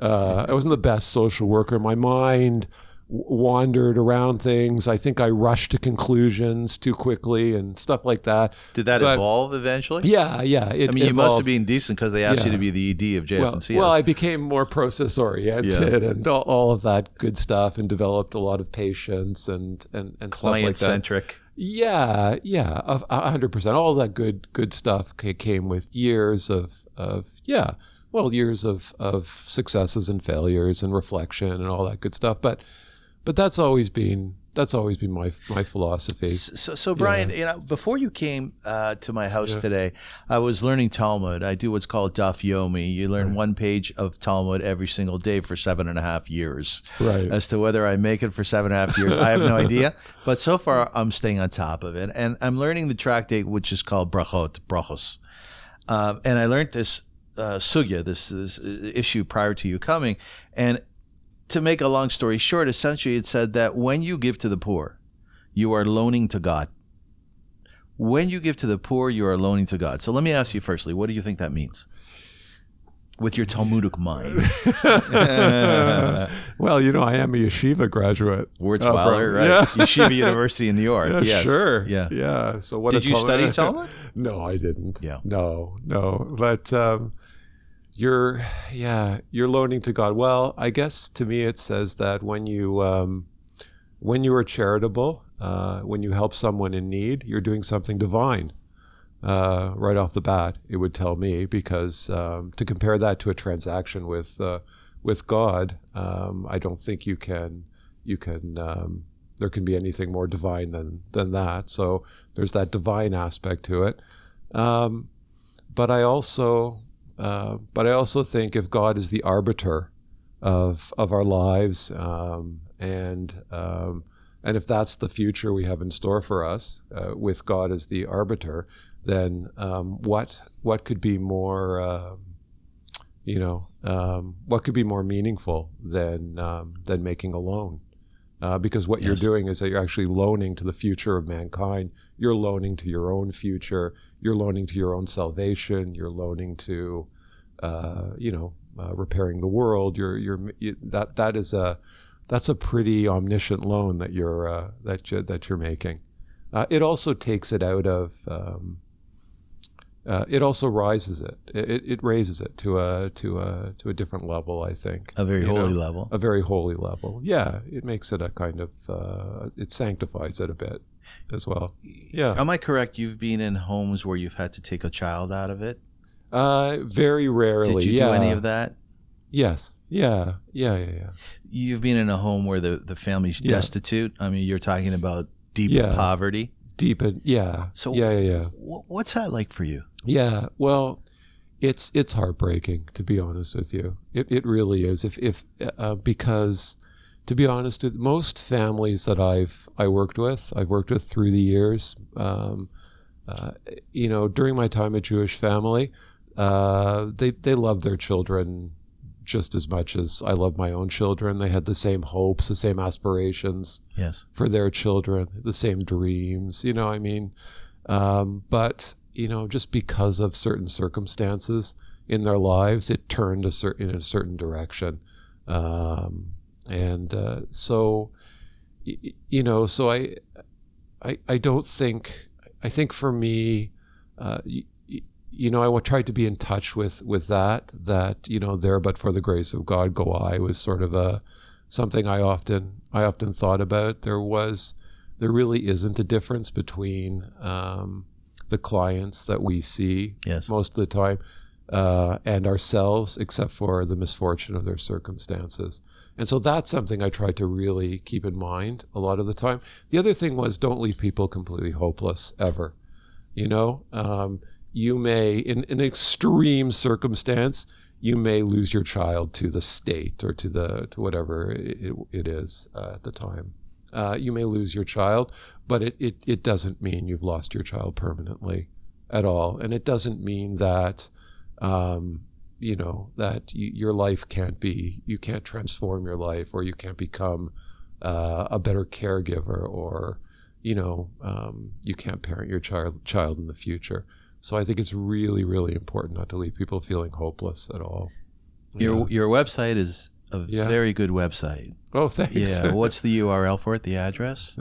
Uh, I wasn't the best social worker. My mind wandered around things. I think I rushed to conclusions too quickly and stuff like that. Did that But- evolve eventually? Yeah, yeah. It I mean, you must have been decent because they asked you to be the ED of well, JF&CS. well, I became more process oriented and all, all of that good stuff, and developed a lot of patience and and and stuff like Client that. centric. Yeah, yeah, a hundred percent. All that good good stuff came with years of of yeah, well, years of of successes and failures and reflection and all that good stuff. But but that's always been that's always been my my philosophy. So, so Brian, you know, before you came uh, to my house Yeah. today, I was learning Talmud. I do what's called Daf Yomi. You learn one page of Talmud every single day for seven and a half years. Right. As to whether I make it for seven and a half years, I have no idea. But so far, I'm staying on top of it, and I'm learning the tractate, which is called Brachot, Brachos. Um, and I learned this uh, sugya, this, this uh, issue prior to you coming, and to make a long story short, essentially it said that when you give to the poor, you are loaning to God. When you give to the poor, you are loaning to God. So let me ask you firstly, what do you think that means? With your Talmudic mind. well, you know, I am a yeshiva graduate. Wurzweiler, Uh, right? Yeah. Yeshiva University in New York. Yeah, yes. sure. Yeah. yeah. So what? Did a you Talmud- study Talmud? No, I didn't. Yeah. No, no. But um, you're, yeah, you're loaning to God. Well, I guess to me it says that when you, um, when you are charitable, uh, when you help someone in need, you're doing something divine. Uh, right off the bat, it would tell me because um, to compare that to a transaction with uh, with God, um, I don't think you can you can um, there can be anything more divine than than that. So there's that divine aspect to it. Um, but I also uh, but I also think if God is the arbiter of of our lives um, and um, and if that's the future we have in store for us uh, with God as the arbiter, then um, what what could be more um you know um, what could be more meaningful than um, than making a loan? Uh, because what you're doing is that you're actually loaning to the future of mankind. You're loaning to your own future. You're loaning to your own salvation. You're loaning to, uh, you know, uh, repairing the world. You're, you're you, that that is a that's a pretty omniscient loan that you're uh, that you, that you're making. Uh, it also takes it out of. Um, uh, it also rises it. it. It raises it to a to a to a different level. I think A very You know? holy level. a very holy level. Yeah, it makes it a kind of uh, it sanctifies it a bit as well. Yeah, Am I correct? You've been in homes where you've had to take a child out of it. uh, very rarely. Did you yeah. do any of that? Yes. Yeah. Yeah. Yeah. Yeah. You've been in a home where the, the family's Yeah. destitute. I mean, you're talking about deep Yeah. poverty. Deep in. Yeah. So- yeah. Yeah. Yeah. Wh- What's that like for you? Yeah, well, it's it's heartbreaking to be honest with you. It it really is. If if uh, because to be honest, with most families that I've I worked with, I've worked with through the years. Um, uh, you know, during my time at Jewish Family, uh, they they loved their children just as much as I love my own children. They had the same hopes, the same aspirations Yes. for their children, the same dreams. You know, I mean, um, but you know, just because of certain circumstances in their lives, it turned a certain in a certain direction, um, and uh, so you know, so I, I, I don't think I think for me, uh, y- y- you know, I tried to be in touch with with that that you know, there but for the grace of God go I was sort of a something I often I often thought about. There was there really isn't a difference between um, the clients that we see Yes. most of the time uh, and ourselves, except for the misfortune of their circumstances. And so that's something I try to really keep in mind a lot of the time. The other thing was don't leave people completely hopeless ever. You know, um, you may, in an extreme circumstance, you may lose your child to the state or to the to whatever it, it is uh, at the time. Uh, you may lose your child, but it, it, it doesn't mean you've lost your child permanently at all. And it doesn't mean that, um, you know, that your life can't be, you can't transform your life or you can't become uh, a better caregiver or, you know, um, you can't parent your child, child in the future. So I think it's really, really important not to leave people feeling hopeless at all. Your Yeah. your website is a Yeah. very good website. Oh, thanks. Yeah. What's the URL for it? The address?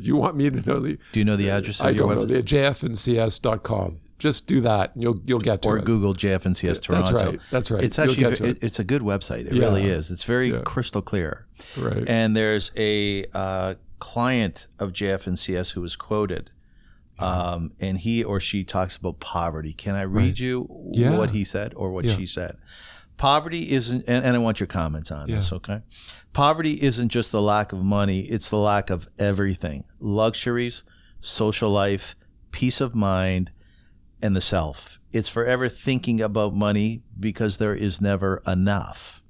you want me to know the? Do you know the address of I your don't know website? the jfandcs.com. Just do that, and you'll you'll get to or it. Google JF&CS Toronto. That's right. That's right. It's You'll actually get to it, it. it's a good website. It Yeah. really is. It's very Yeah. crystal clear. right. And there's a uh, client of JF&CS who was quoted, um, and he or she talks about poverty. Can I read Right. you Yeah. what he said or what Yeah. she said? Poverty isn't, and, and I want your comments on this, okay? Poverty isn't just the lack of money, it's the lack of everything luxuries, social life, peace of mind, and the self. It's forever thinking about money because there is never enough.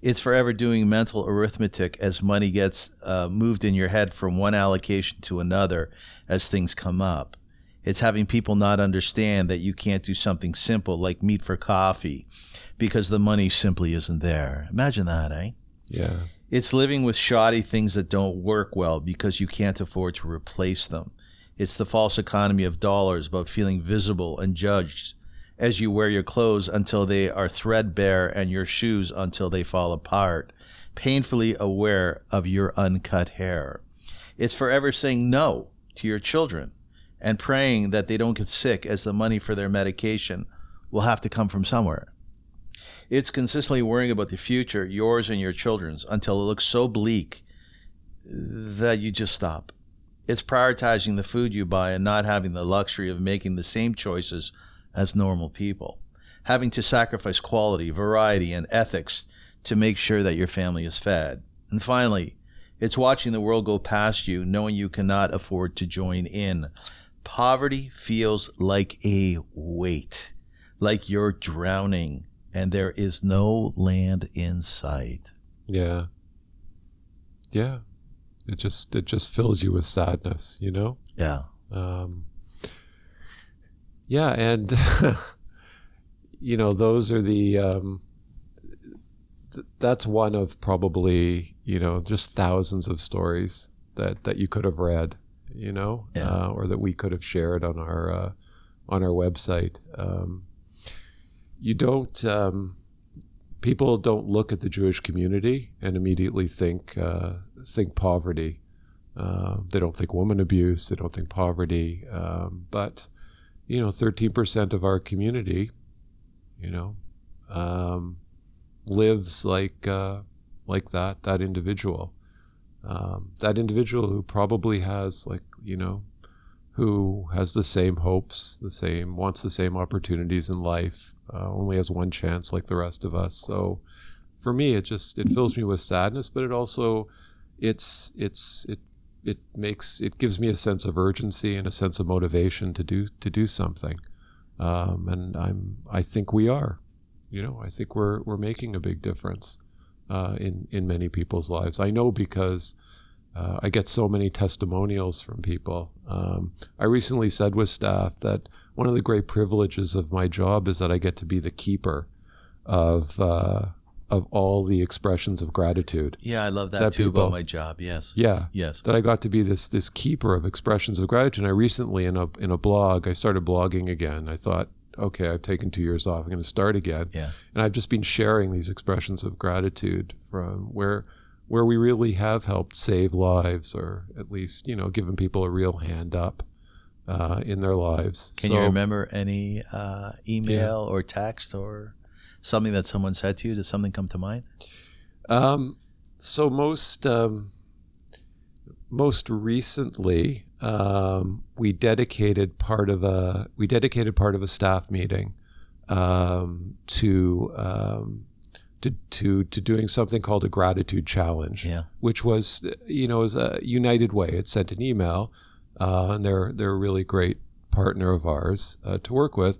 It's forever doing mental arithmetic as money gets uh, moved in your head from one allocation to another as things come up. It's having people not understand that you can't do something simple like meet for coffee because the money simply isn't there. Imagine that, eh? yeah. It's living with shoddy things that don't work well because you can't afford to replace them. It's the false economy of dollars about feeling visible and judged as you wear your clothes until they are threadbare and your shoes until they fall apart, painfully aware of your uncut hair. It's forever saying no to your children and praying that they don't get sick as the money for their medication will have to come from somewhere. It's consistently worrying about the future, yours and your children's, until it looks so bleak that you just stop. It's prioritizing the food you buy and not having the luxury of making the same choices as normal people. Having to sacrifice quality, variety, and ethics to make sure that your family is fed. And finally, it's watching the world go past you, knowing you cannot afford to join in. Poverty feels like a weight, like you're drowning, and there is no land in sight. Yeah. Yeah. It just it just fills you with sadness, you know? Yeah. Um, yeah, and you know, those are the um, th- that's one of probably you know just thousands of stories that that you could have read, you know, Yeah. uh, or that we could have shared on our uh, on our website. Um, you don't. Um, people don't look at the Jewish community and immediately think uh, think poverty. Uh, they don't think woman abuse. They don't think poverty. Um, but you know, thirteen percent of our community, you know, um, lives like uh, like that that individual. Um, that individual who probably has like you know, who has the same hopes, the same wants the same opportunities in life, uh, only has one chance like the rest of us. So, for me, it just it fills me with sadness, but it also it's it's it it makes it gives me a sense of urgency and a sense of motivation to do to do something um, and i'm i think we are you know i think we're we're making a big difference uh, in in many people's lives i know because uh, I get so many testimonials from people. Um, I recently said with staff that one of the great privileges of my job is that I get to be the keeper of uh, of all the expressions of gratitude. Yeah, I love that, That too people- about my job. Yes. Yeah, Yes. that I got to be this this keeper of expressions of gratitude. And I recently in a in a blog, I started blogging again. I thought, okay, I've taken two years off. I'm going to start again, Yeah. and I've just been sharing these expressions of gratitude from where where we really have helped save lives, or at least you know given people a real hand up uh, in their lives. Can So- you remember any uh, email or text or something that someone said to you? Does something come to mind? Um, so most um, most recently, um, we dedicated part of a we dedicated part of a staff meeting um, to, um, to to to doing something called a gratitude challenge, Yeah. which was you know was a United Way. It sent an email, uh, and they're they're a really great partner of ours uh, to work with,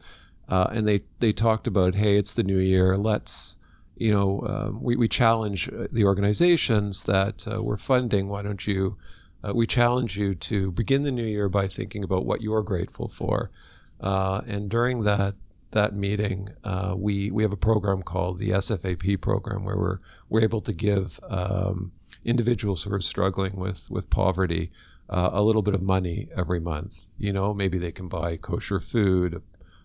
uh, and they they talked about hey, it's the new year, let's you know, um, we, we challenge uh, the organizations that uh, we're funding. Why don't you? Uh, we challenge you to begin the new year by thinking about what you're grateful for. And during that that meeting, we we have a program called the SFAP program where we're we're able to give um, individuals who are struggling with with poverty uh, a little bit of money every month. You know, maybe they can buy kosher food,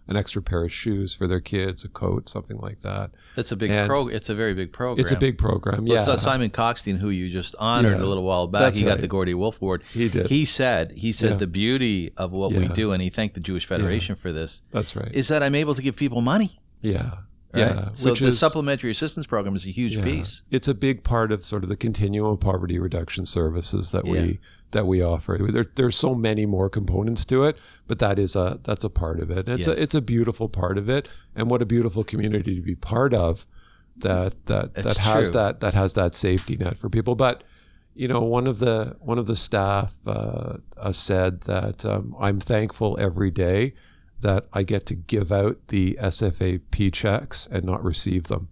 an extra pair of shoes for their kids, a coat, something like that. That's a big And- pro. It's a very big program. It's a big program. Well, Yeah, so Simon Coxstein, who you just honored Yeah. a little while back, That's he got the Gordy Wolf Award. he did. He said, he said Yeah. the beauty of what we do, and he thanked the Jewish Federation for this, That's right. is that I'm able to give people money. yeah, Right? yeah. So which the is supplementary assistance program is a huge yeah. piece. It's a big part of sort of the continuum of poverty reduction services that Yeah. we that we offer. There, there's so many more components to it, but that is a that's a part of it. And it's Yes. a it's a beautiful part of it, and what a beautiful community to be part of. That that that has true. that that has that safety net for people, but. You know, one of the one of the staff uh, uh, said that um, I'm thankful every day that I get to give out the SFAP checks and not receive them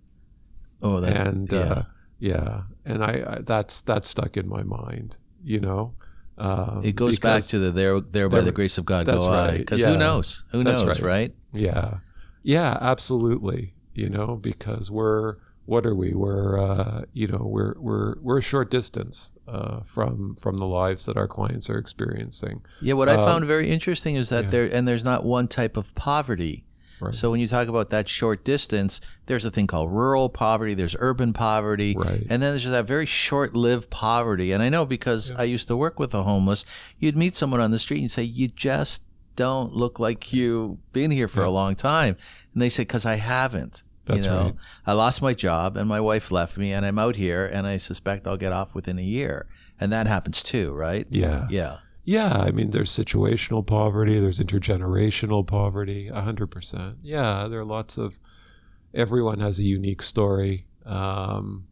Oh, that's and yeah. uh, yeah, and I, I that's that's stuck in my mind. You know, um, it goes back to the there, there by the grace of God that's go I. right. Because Yeah. who knows? Who That's knows, right. right? yeah, yeah, absolutely. You know, because we're what are we? We're uh, you know we're we're we're a short distance uh, from from the lives that our clients are experiencing. Yeah, what I Um, found very interesting is that yeah. there and there's not one type of poverty. Right. So when you talk about that short distance, there's a thing called rural poverty, there's urban poverty, Right. and then there's just that very short-lived poverty. And I know because I used to work with the homeless, you'd meet someone on the street and say, "You just don't look like you've been here for a long time," and they say, "Because I haven't." That's you know, right. I lost my job and my wife left me, and I'm out here, and I suspect I'll get off within a year, and that happens too, right? Yeah. Yeah. Yeah, I mean, there's situational poverty, there's intergenerational poverty, 100%. Yeah, there are lots of, everyone has a unique story. Um,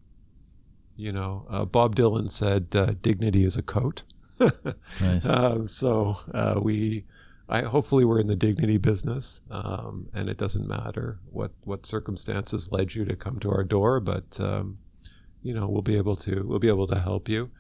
you know, uh, Bob Dylan said, uh, dignity is a coat. Nice. um, so uh, we, I hopefully we're in the dignity business, um, and it doesn't matter what what circumstances led you to come to our door, but um, you know we'll be able to we'll be able to help you.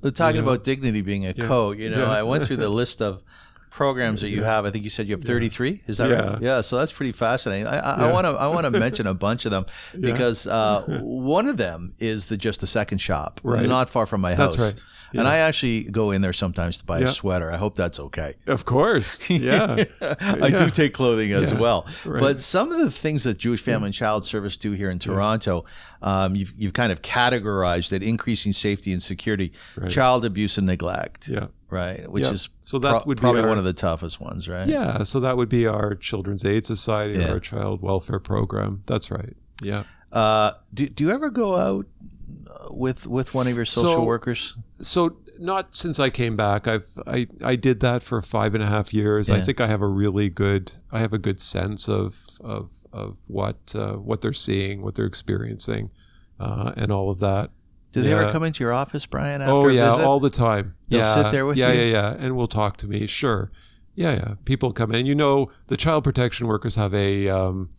But talking You know? about dignity being a Yeah. code, you know, Yeah. I went through the list of programs that you have. I think you said you have 33. Is that Yeah. right? Yeah. So that's pretty fascinating. I, I want to I want to mention a bunch of them because uh, one of them is the just a second shop, Right. not far from my house. That's right. And I actually go in there sometimes to buy a sweater. I hope that's okay. Of course, yeah. I Yeah. do take clothing as Yeah. well. Right. But some of the things that Jewish Family and Child Service do here in Toronto, um, you've, you've kind of categorized that increasing safety and security, Right. child abuse and neglect, Yeah. right? Which Yeah. is So that pro- would be probably our- one of the toughest ones, right? Yeah, so that would be our Children's Aid Society Yeah. or our Child Welfare Program. That's right. Yeah. Uh, do, do you ever go out with with one of your social So- workers? So not since I came back. I've I, I did that for five and a half years. I think I have a really good I have a good sense of of of what uh, what they're seeing, what they're experiencing, uh, and all of that. Do they ever Yeah. come into your office, Brian? After oh yeah, all the time. They'll yeah, sit there with yeah, you? Yeah, yeah, yeah, and will talk to me. Sure. Yeah, yeah. People come in. You know, the child protection workers have a um,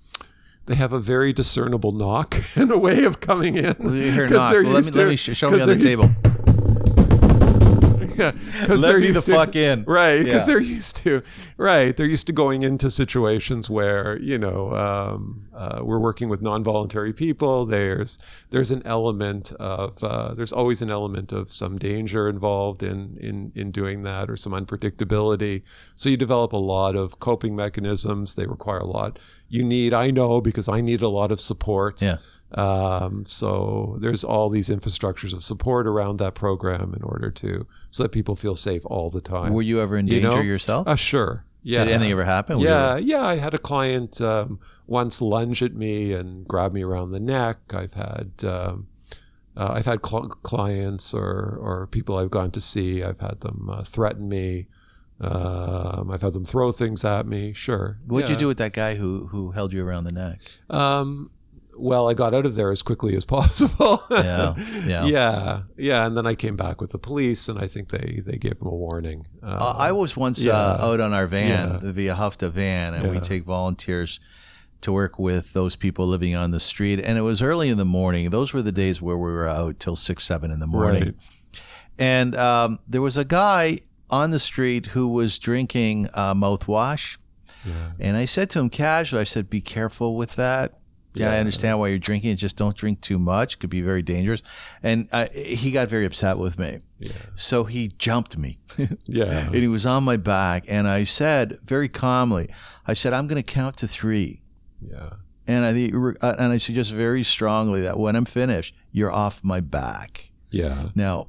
they have a very discernible knock and a way of coming in. Well, you hear knock. Well, let me let me sh- show me on the table. Yeah, 'cause Let they're me the to- fuck in. Right, because Yeah. they're used to right. They're used to going into situations where you know um, uh, we're working with non-voluntary people. There's there's an element of uh, there's always an element of some danger involved in in in doing that or some unpredictability. So you develop a lot of coping mechanisms. They require a lot. You need I know because I need a lot of support. Yeah. Um, so there's all these infrastructures of support around that program in order to so that people feel safe all the time. Were you ever in You danger know? yourself? Uh, sure. Yeah. Did anything ever happen? Were you- Yeah, yeah. I had a client um, once lunge at me and grab me around the neck. I've had um, uh, I've had cl- clients or or people I've gone to see. I've had them uh, threaten me. Um, I've had them throw things at me. Sure. What'd you do with that guy who who held you around the neck? Um, well, I got out of there as quickly as possible. Yeah, yeah. yeah, yeah. And then I came back with the police, and I think they they gave him a warning. Uh, Uh, I was once yeah. uh, out on our van, Yeah. the Ve'ahavta van, and we take volunteers to work with those people living on the street. And it was early in the morning. Those were the days where we were out till six, seven in the morning. Right. And um, there was a guy on the street who was drinking uh, mouthwash. Yeah. And I said to him casually, I said, "Be careful with that." Yeah, I understand why you're drinking. Just don't drink too much. Could be very dangerous. And uh, he got very upset with me. So he jumped me. Yeah. and he was on my back. And I said very calmly, I said, I'm going to count to three. Yeah. And I uh, and I suggest very strongly that when I'm finished, you're off my back. Yeah. Now,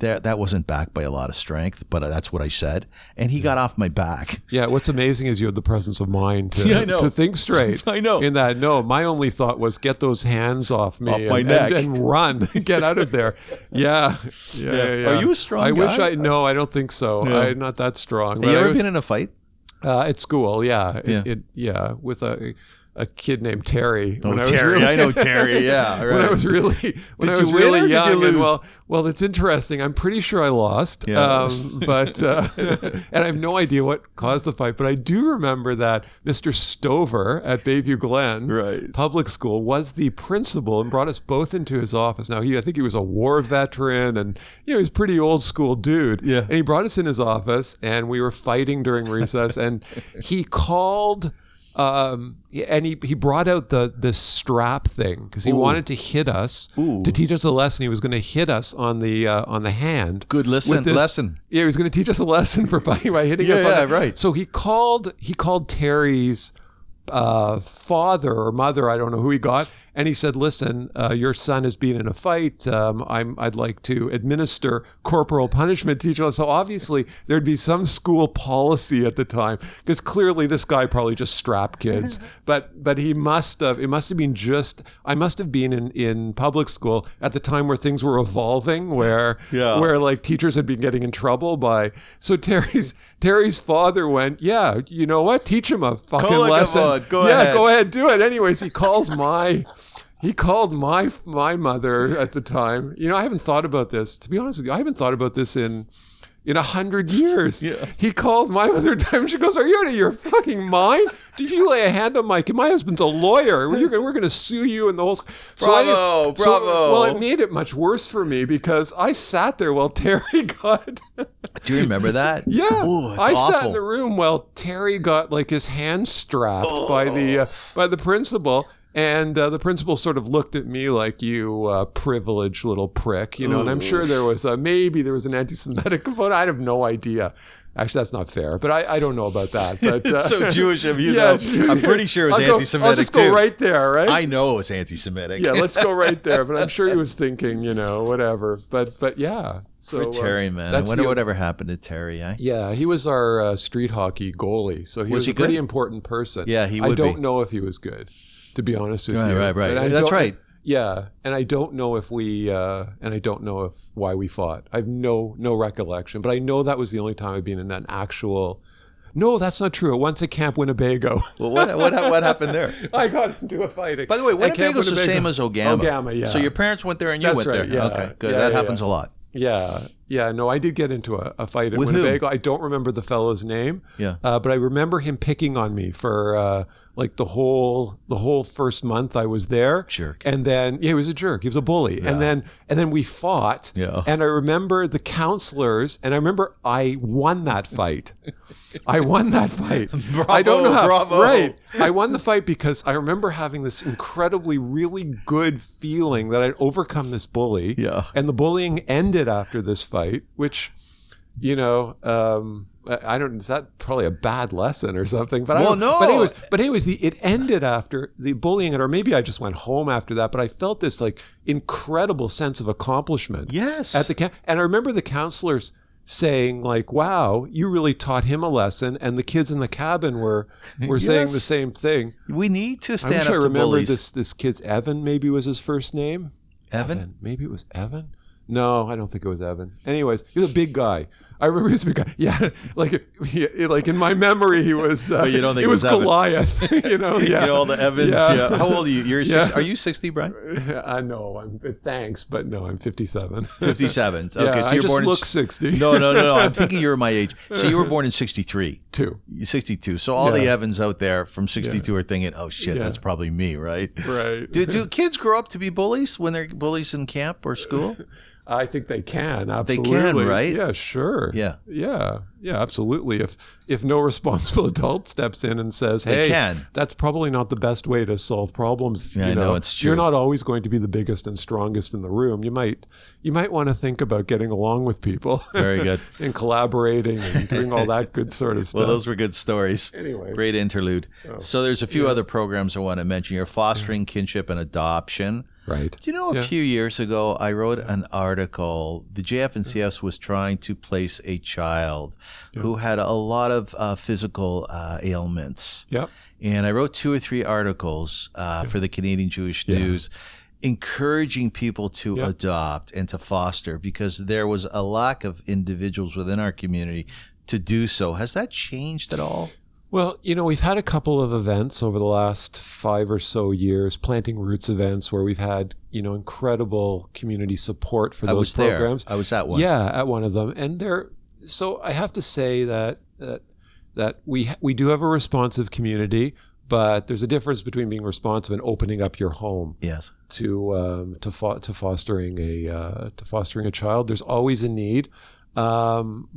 that that wasn't backed by a lot of strength, but uh, that's what I said. And he got off my back. Yeah, what's amazing is you had the presence of mind to, Yeah, to think straight. I know. In that, no, my only thought was get those hands off me Off and, my neck. And, run, get out of there. Yeah, yeah, Yeah. yeah. Are you a strong I wish? I no, I don't think so. I'm not that strong. Have you ever was- been in a fight? uh, at school? Yeah, It- Yeah. It, yeah, with a a kid named Terry. Oh, I Terry. really- I know Terry. Yeah, when I was really when Did I was you really did you young and well well it's interesting I'm pretty sure I lost Yeah. um, but uh, and I have no idea what caused the fight but I do remember that Mr. Stover at Bayview Glen Right. public school was the principal and brought us both into his office now he I think he was a war veteran and you know he's a pretty old school dude Yeah. and he brought us in his office and we were fighting during recess and he called um, and he, he brought out the the strap thing because he Ooh. wanted to hit us Ooh. to teach us a lesson. He was going to hit us on the uh, on the hand. Good with this- lesson. Yeah, he was going to teach us a lesson for fighting by hitting Yeah, us. on yeah, the- right. So he called he called Terry's uh, father or mother, I don't know who he got, and he said, "Listen, uh, your son has been in a fight. Um, I'm I'd like to administer corporal punishment to each other." So obviously there'd be some school policy at the time because clearly this guy probably just strapped kids, but but he must have it must have been just I must have been in in public school at the time where things were evolving, where Yeah. where like teachers had been getting in trouble by so Terry's Terry's father went, yeah, you know what? Teach him a fucking Call a lesson. vote. Go yeah, ahead." go ahead, do it. Anyways, he calls my he called my my mother at the time. You know, I haven't thought about this. To be honest with you, I haven't thought about this in in a hundred years. Yeah. He called my mother time. She goes, "Are you out of your fucking mind? If you lay a hand on my kid, my husband's a lawyer. We're gonna, we're going to sue you and the whole." So I didn't- Bravo, so- bravo. well, it made it much worse for me because I sat there while Terry got. Do you remember that? Yeah, Ooh, I sat in the room while Terry got like his hand strapped by the uh, by the principal, and uh, the principal sort of looked at me like you uh, privileged little prick, you know. And I'm sure there was a, maybe there was an anti-Semitic vote. I have no idea. Actually, that's not fair, but I, I don't know about that. But uh, It's so Jewish of you, yeah, though. I'm pretty sure it was anti-Semitic I'll just go too. right there, right? I know it was anti-Semitic. yeah, let's go right there. But I'm sure he was thinking, you know, whatever. But but yeah. So Poor uh, Terry, man. I wonder the- whatever happened to Terry. Eh? Yeah, he was our uh, street hockey goalie, so he Was was, he a pretty important person. Yeah, he I don't be. know if he was good, to be honest with Right, you. right, right. I That's right. Yeah, and I don't know if we, uh, and I don't know if why we fought. I have no no recollection, but I know that was the only time I've been in an actual. No, that's not true. Once at Camp Winnebago. Well, what, what, what happened there? I got into a fight. By the way, Winnebago's the same as Ogama. Ogama, yeah. So your parents went there and you That's went right, there. yeah. Okay, good. Yeah, that yeah, happens yeah. a lot. Yeah, yeah. No, I did get into a, a fight at With who? Winnebago. I don't remember the fellow's name. Yeah. Uh, but I remember him picking on me for uh, like the whole the whole first month I was there. Jerk. And then yeah, he was a jerk. He was a bully. And then and then we fought. Yeah. And I remember the counselors, and I remember I won that fight. I won that fight. I don't know how. bravo. Right. I won the fight because I remember having this incredibly, really good feeling that I'd overcome this bully. Yeah. And the bullying ended after this fight, which, you know, um, I I don't. Is that probably a bad lesson or something? But I Well, don't, no. But anyways, but anyways, the it ended after the bullying, or maybe I just went home after that. But I felt this like incredible sense of accomplishment Yes. at the camp. And I remember the counselors saying like, "Wow, you really taught him a lesson," and the kids in the cabin were were saying the same thing. we need to I stand wish up I bullies. this this kid's Evan. Maybe was his first name. Evan? Maybe it was Evan. No, I don't think it was Evan. Anyways, he was a big guy. I remember he was a big guy. Yeah, like he, like in my memory, he was. Uh, you don't think it was, Evan. Goliath? you know, yeah. You know all the Evans. Yeah. How old are you? You're Yeah. six, are you 60, Brian? I know. I'm thanks, but no, I'm 57. 57. Okay, yeah, so I you're just born look in 60. No, no, no, no. I'm thinking you're my age. So you were born in 63. two. 62. So all the Evans out there from 62 are thinking, "Oh shit, Yeah. that's probably me, right?" Right. Do, do kids grow up to be bullies when they're bullies in camp or school? I think they can absolutely. They can, right? Yeah, sure. Yeah. yeah, yeah, absolutely. If if no responsible adult steps in and says, "Hey, can. that's probably not the best way to solve problems," Yeah, you I know, it's You're not always going to be the biggest and strongest in the room. You might you might want to think about getting along with people. Very good. and collaborating and doing all that good sort of stuff. Well, those were good stories. Anyway, Great interlude. Oh. So there's a few other programs I want to mention here. Fostering kinship and adoption. Right. Do you know a Yeah. few years ago I wrote an article. The JF&CS was trying to place a child who had a lot of uh, physical uh, ailments. Yep. And I wrote two or three articles uh, for the Canadian Jewish Yeah. News encouraging people to Yeah. adopt and to foster because there was a lack of individuals within our community to do so. Has that changed at all? Well, you know, we've had a couple of events over the last five or so years, planting roots events, where we've had you know incredible community support for I those was programs. there. I was at one. Yeah, at one of them, and they're so I have to say that that that we we do have a responsive community, but there's a difference between being responsive and opening up your home Yes. to um, to fo- to fostering a uh, to fostering a child. There's always a need. Um,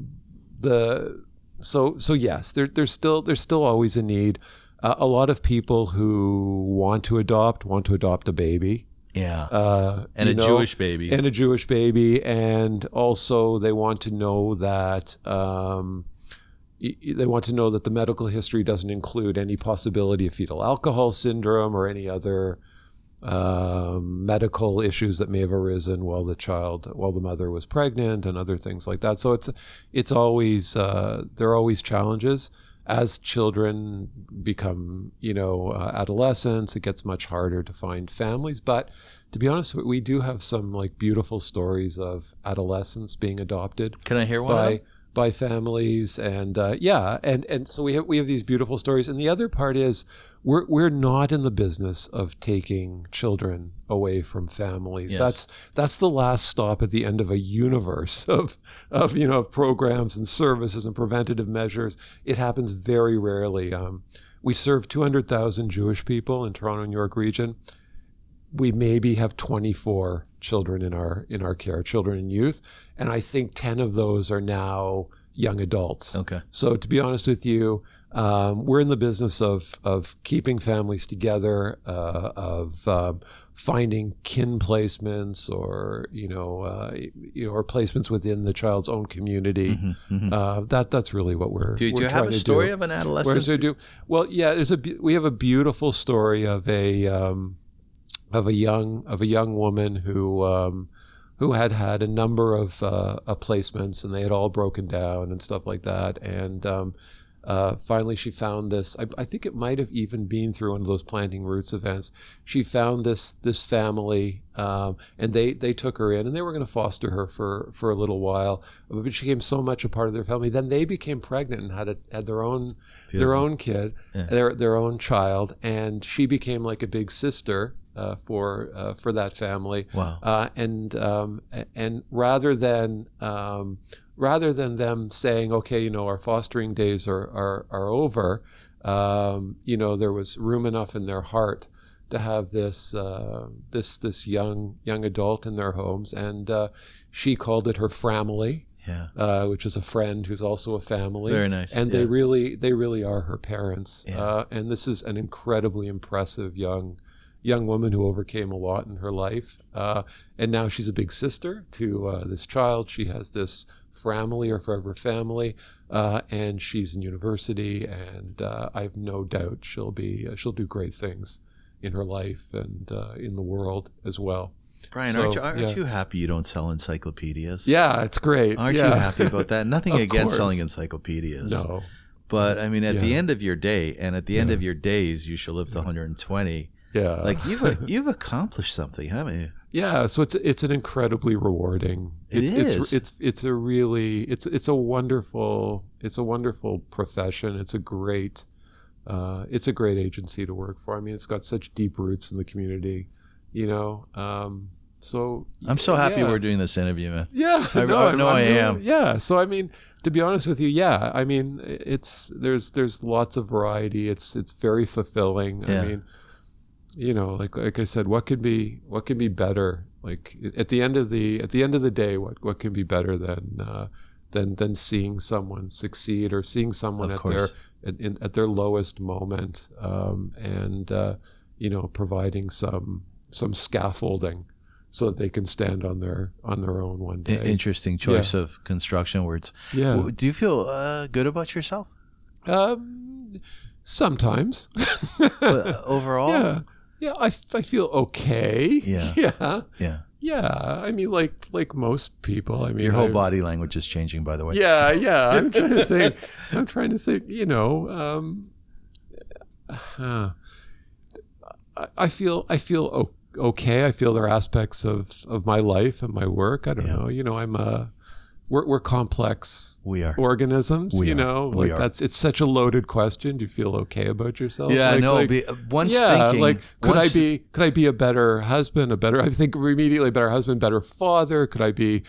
the so so yes, there, there's still there's still always a need. Uh, a lot of people who want to adopt want to adopt a baby. Yeah. Uh, and a know, Jewish baby. and a Jewish baby, and also they want to know that um, they want to know that the medical history doesn't include any possibility of fetal alcohol syndrome or any other um, medical issues that may have arisen while the child, while the mother was pregnant, and other things like that. So it's it's always uh, there are always challenges as children become, you know, uh, adolescents. It gets much harder to find families, but to be honest, we- we do have some like beautiful stories of adolescents being adopted Can I hear one? by? By families, and uh, yeah, and and so we have we have these beautiful stories. And the other part is we're we're not in the business of taking children away from families. Yes. That's that's the last stop at the end of a universe of of you know programs and services and preventative measures. It happens very rarely. Um, we serve 200,000 Jewish people in Toronto and York region we maybe have 24 children in our in our care children and youth and i think 10 of those are now young adults Okay. so to be honest with you um, we're in the business of of keeping families together uh, of um, finding kin placements or you know uh, you know or placements within the child's own community uh, that that's really what we're Mm-hmm, Do, do we're you have a story do. of an adolescent? Where's there do? Well, yeah. There's a we have a beautiful story of a um, of a young of a young woman who um, who had had a number of uh, placements and they had all broken down and stuff like that. And um, uh, finally, she found this. I, I think it might have even been through one of those planting roots events. She found this this family, um, and they they took her in, and they were going to foster her for for a little while. But she became so much a part of their family. Then they became pregnant and had a, had their own their own kid, Yeah. their their own child, and she became like a big sister for uh, for that family. Wow. Uh, and um, and rather than um, rather than them saying, okay, you know, our fostering days are are, are over, um, you know, there was room enough in their heart to have this uh, this this young young adult in their homes, and uh, she called it her family. Yeah. Uh, which is a friend who's also a family Very nice. and yeah. they really they really are her parents Yeah. uh, and this is an incredibly impressive young young woman who overcame a lot in her life uh, and now she's a big sister to uh, this child she has this family or forever family uh, and she's in university and uh, i have no doubt she'll be uh, she'll do great things in her life and uh, in the world as well Brian, so, aren't, you, aren't yeah. you happy you don't sell encyclopedias? yeah it's great Aren't yeah. you happy about that? Nothing against course. selling encyclopedias. no But I mean, at the end of your day, and at the end of your days, you shall live to 120. Yeah Like you've you've accomplished something, haven't you? Yeah, so it's it's an incredibly rewarding. It It's is. it's it's it's a really it's it's a wonderful it's a wonderful profession. It's a great uh, it's a great agency to work for. I mean, it's got such deep roots in the community, you know. Um, so I'm so happy yeah. we're doing this interview, man. Yeah, I- no, I know I am. Yeah, so I mean, to be honest with you, yeah, I mean, it's there's there's lots of variety. It's it's very fulfilling. Yeah. I mean, you know, like like I said, what could be what can be better? Like at the end of the at the end of the day, what what can be better than uh, than than seeing someone succeed or seeing someone Of at their course. at, in, at their lowest moment, um, and uh, you know, providing some some scaffolding so that they can stand on their on their own one day. interesting choice of construction words. yeah. Do you feel uh, good about yourself Um, sometimes. Uh, overall? yeah. Yeah, I, I feel okay. Yeah. Yeah. Yeah. Yeah. I mean, like like most people. I mean, Your whole I- body language is changing, by the way. Yeah, yeah. I'm trying to think. I'm trying to think. You know, um, uh, I, I feel I feel okay. I feel there are aspects of of my life and my work. I don't Yeah. know. You know, I'm a we're, we're complex We are. organisms. We you are. know, We like are. that's it's such a loaded question. Do you feel okay about yourself? Yeah, like, no. like- be, uh, once yeah, thinking, like could I be could I be a better husband, a better I think immediately a better husband, better father? Could I be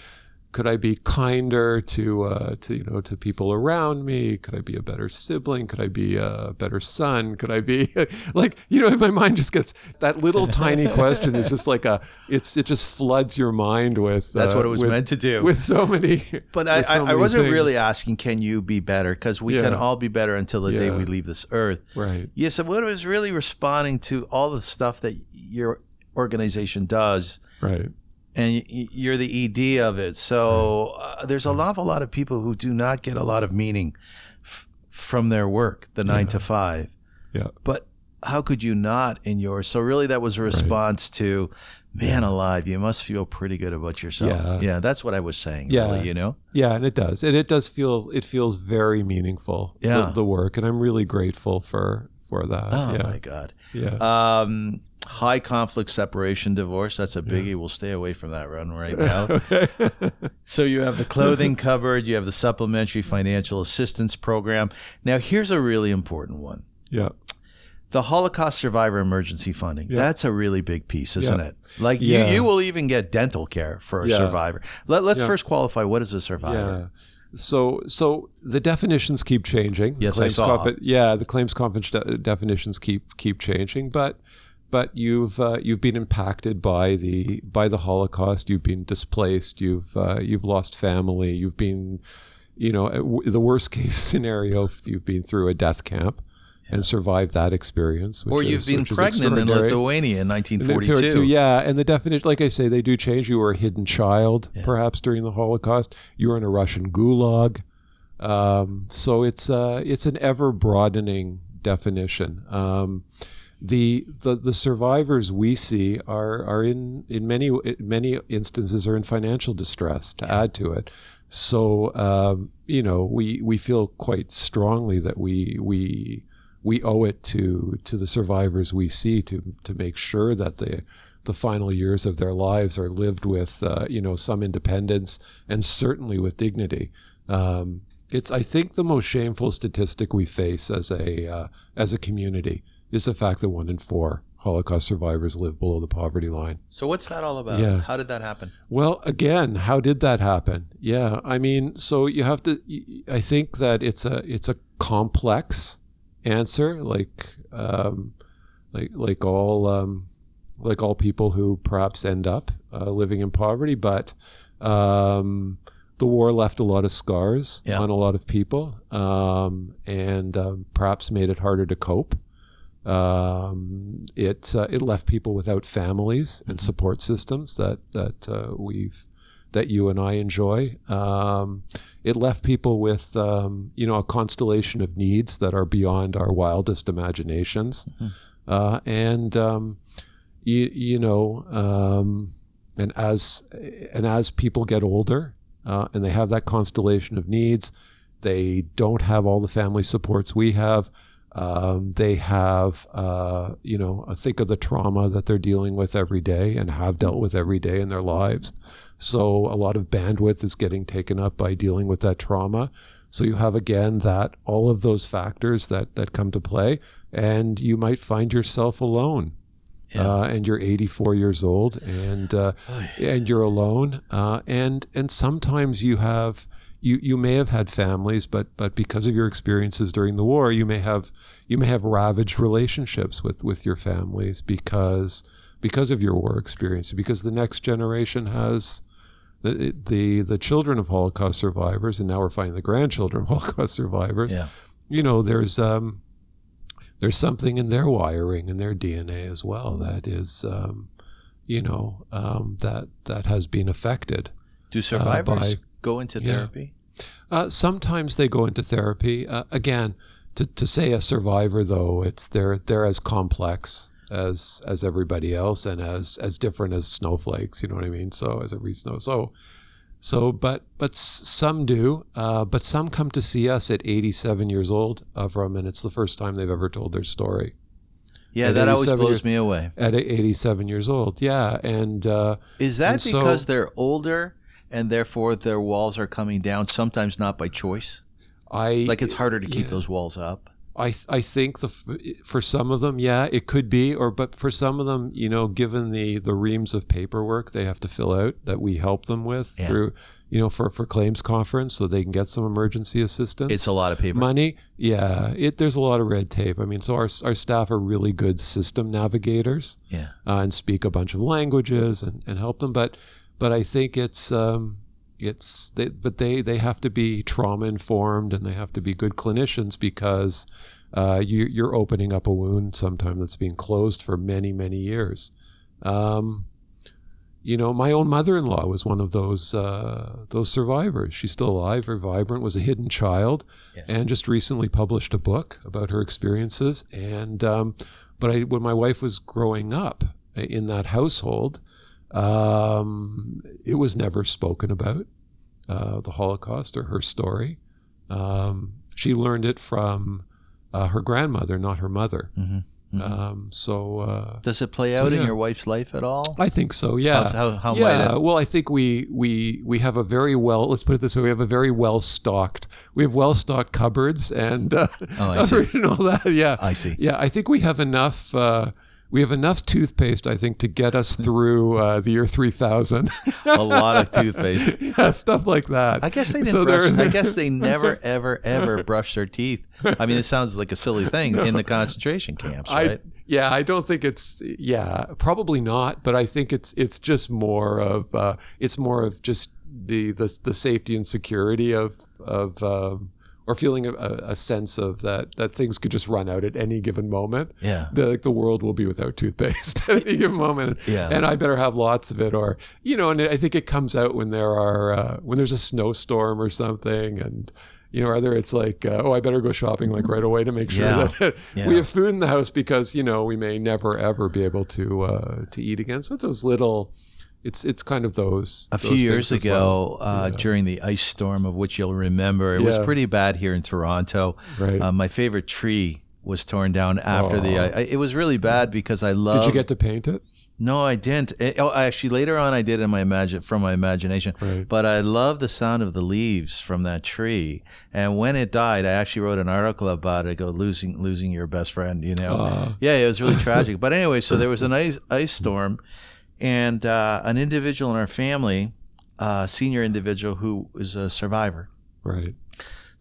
could I be kinder to uh, to you know to people around me? Could I be a better sibling? Could I be a better son? Could I be like you know? My mind just gets that little tiny question is just like a it's it just floods your mind with That's uh, what it was with- meant to do. with so many. But I, so I, I wasn't really asking, can you be better? Because we can all be better until the day we leave this earth. right. Yes, what I was really responding to all the stuff that your organization does, Right. And you're the ED of it. So uh, there's an awful lot of people who do not get a lot of meaning f- from their work, the nine to five. Yeah. But how could you not in yours? So really, that was a response to, man alive, you must feel pretty good about yourself. Yeah. yeah that's what I was saying. Yeah. really, you know. Yeah, and it does, and it does feel it feels very meaningful. the- Yeah. the, work, and I'm really grateful for for that. Oh yeah, my God. yeah, Um, high conflict separation divorce. That's a biggie. We'll stay away from that run right now. so you have the clothing cupboard. You have the supplementary financial assistance program. Now here's a really important one. yeah, The Holocaust survivor emergency funding. Yeah. That's a really big piece, isn't Yeah. it? Like Yeah. you, you will even get dental care for a Yeah. survivor. Let, let's Yeah. first qualify what is a survivor. yeah. So, so the definitions keep changing. Yes, I saw. compe- yeah, the claims conference de- definitions keep keep changing, but but you've uh, you've been impacted by the by the Holocaust. You've been displaced. You've uh, you've lost family. You've been, you know, w- the worst case scenario. You've been through a death camp and survived that experience, which Or you've is- been pregnant in. Lithuania in And 1942. yeah, and the definition, like I say, they do change. You were a hidden child, Yeah. perhaps during the Holocaust. You were in a Russian gulag. Um, so it's uh, it's an ever broadening definition. Um, the, the the survivors we see are are in in many many instances are in financial distress. To add to it, so um, you know we we feel quite strongly that we we we owe it to to the survivors we see to to make sure that the the final years of their lives are lived with uh, you know some independence and certainly with dignity. Um, it's I think the most shameful statistic we face as a uh, as a community is the fact that one in four Holocaust survivors live below the poverty line. So what's that all about? Yeah. How did that happen? Well, again, how did that happen? Yeah, I mean, so you have to. I think that it's a it's a complex answer, like um, like like all um, like all people who perhaps end up uh, living in poverty, but um, the war left a lot of scars Yeah. on a lot of people, um, and um, perhaps made it harder to cope. Um, it uh, it left people without families and support systems that that uh, we've that you and I enjoy. Um, it left people with um, you know a constellation of needs that are beyond our wildest imaginations, uh, and um, you, you know um, and as and as people get older uh, and they have that constellation of needs, they don't have all the family supports we have. Um, they have, uh, you know, think of the trauma that they're dealing with every day and have dealt with every day in their lives. So a lot of bandwidth is getting taken up by dealing with that trauma. So you have again that all of those factors that that come to play, and you might find yourself alone. Yeah. Uh, and you're 84 years old, and uh, and you're alone, uh, and and sometimes you have you you may have had families, but but because of your experiences during the war, you may have you may have ravaged relationships with with your families because because of your war experience, because the next generation has the the the children of Holocaust survivors, and now we're finding the grandchildren of Holocaust survivors. Yeah. You know, there's um, there's something in their wiring and their DNA as well that is, um, you know, um, that that has been affected. Do survivors by- go into yeah. therapy? Uh, sometimes they go into therapy. Uh, again, to, to say a survivor though, it's they're they're as complex as as everybody else and as as different as snowflakes. You know what I mean? So as every snow. So so but but some do. Uh, but some come to see us at 87 years old, Avram, and it's the first time they've ever told their story Yeah, At that always blows years- me away. at 87 years old. Yeah, and. Uh, Is that And so- because they're older and therefore their walls are coming down? Sometimes not by choice. I Like it's harder to keep yeah. those walls up. I th- I think the f- for some of them, yeah, it could be, or but for some of them, you know, given the the reams of paperwork they have to fill out that we help them with Yeah. through, you know, for for claims conference, so they can get some emergency assistance. It's a lot of paper. money. Yeah, it there's a lot of red tape. I mean, so our our staff are really good system navigators Yeah. uh, and speak a bunch of languages and, and help them. But but I think it's um, it's they, but they they have to be trauma informed and they have to be good clinicians because uh, you you're opening up a wound sometime that's been closed for many many years. Um, you know, my own mother-in-law was one of those uh, those survivors. She's still alive, very vibrant. Was a hidden child, Yeah. and just recently published a book about her experiences. And um, but I, when my wife was growing up in that household, um, it was never spoken about uh, the Holocaust or her story. Um, she learned it from uh, her grandmother, not her mother. Mhm. Mhm. Um, so uh, Does it play So, out in your wife's life at all? I think so. Yeah. How how might yeah, it? well, I think we we we have a very well. Let's put it this way: we have a very well stocked. We have well stocked cupboards and uh, Oh, I see. and all that. Yeah, I see. yeah. I think we have enough. Uh, we have enough toothpaste, I think, to get us through uh, the year three thousand. A lot of toothpaste. yeah, stuff like that. I guess they didn't So brush. I guess they never, ever, ever brush their teeth. I mean, it sounds like a silly thing in the concentration camps, I right? yeah, I don't think it's yeah, probably not, but I think it's it's just more of uh, it's more of just the the, the safety and security of of um, or feeling a, a sense of that that things could just run out at any given moment. yeah. The, like the world will be without toothpaste at any given moment, Yeah. and I better have lots of it, or you know, and I think it comes out when there are uh, when there's a snowstorm or something, and you know, either it's like, uh, oh, I better go shopping like right away to make sure Yeah. that Yeah. we have food in the house because you know we may never ever be able to uh, to eat again. So it's those little, it's it's kind of those. A those few years ago, well. uh, Yeah. during the ice storm of which you'll remember, it was pretty bad here in Toronto. right? Uh, my favorite tree was torn down after the. I, it was really bad because I love. Did you get to paint it? No, I didn't. Eh, oh, actually, later on, I did in my imagine from my imagination. Right. But I love the sound of the leaves from that tree. And when it died, I actually wrote an article about it. I go losing losing your best friend. You know. Uh, Yeah, it was really tragic. But anyway, so there was an ice ice storm, and uh, an individual in our family, a senior individual who was a survivor, right.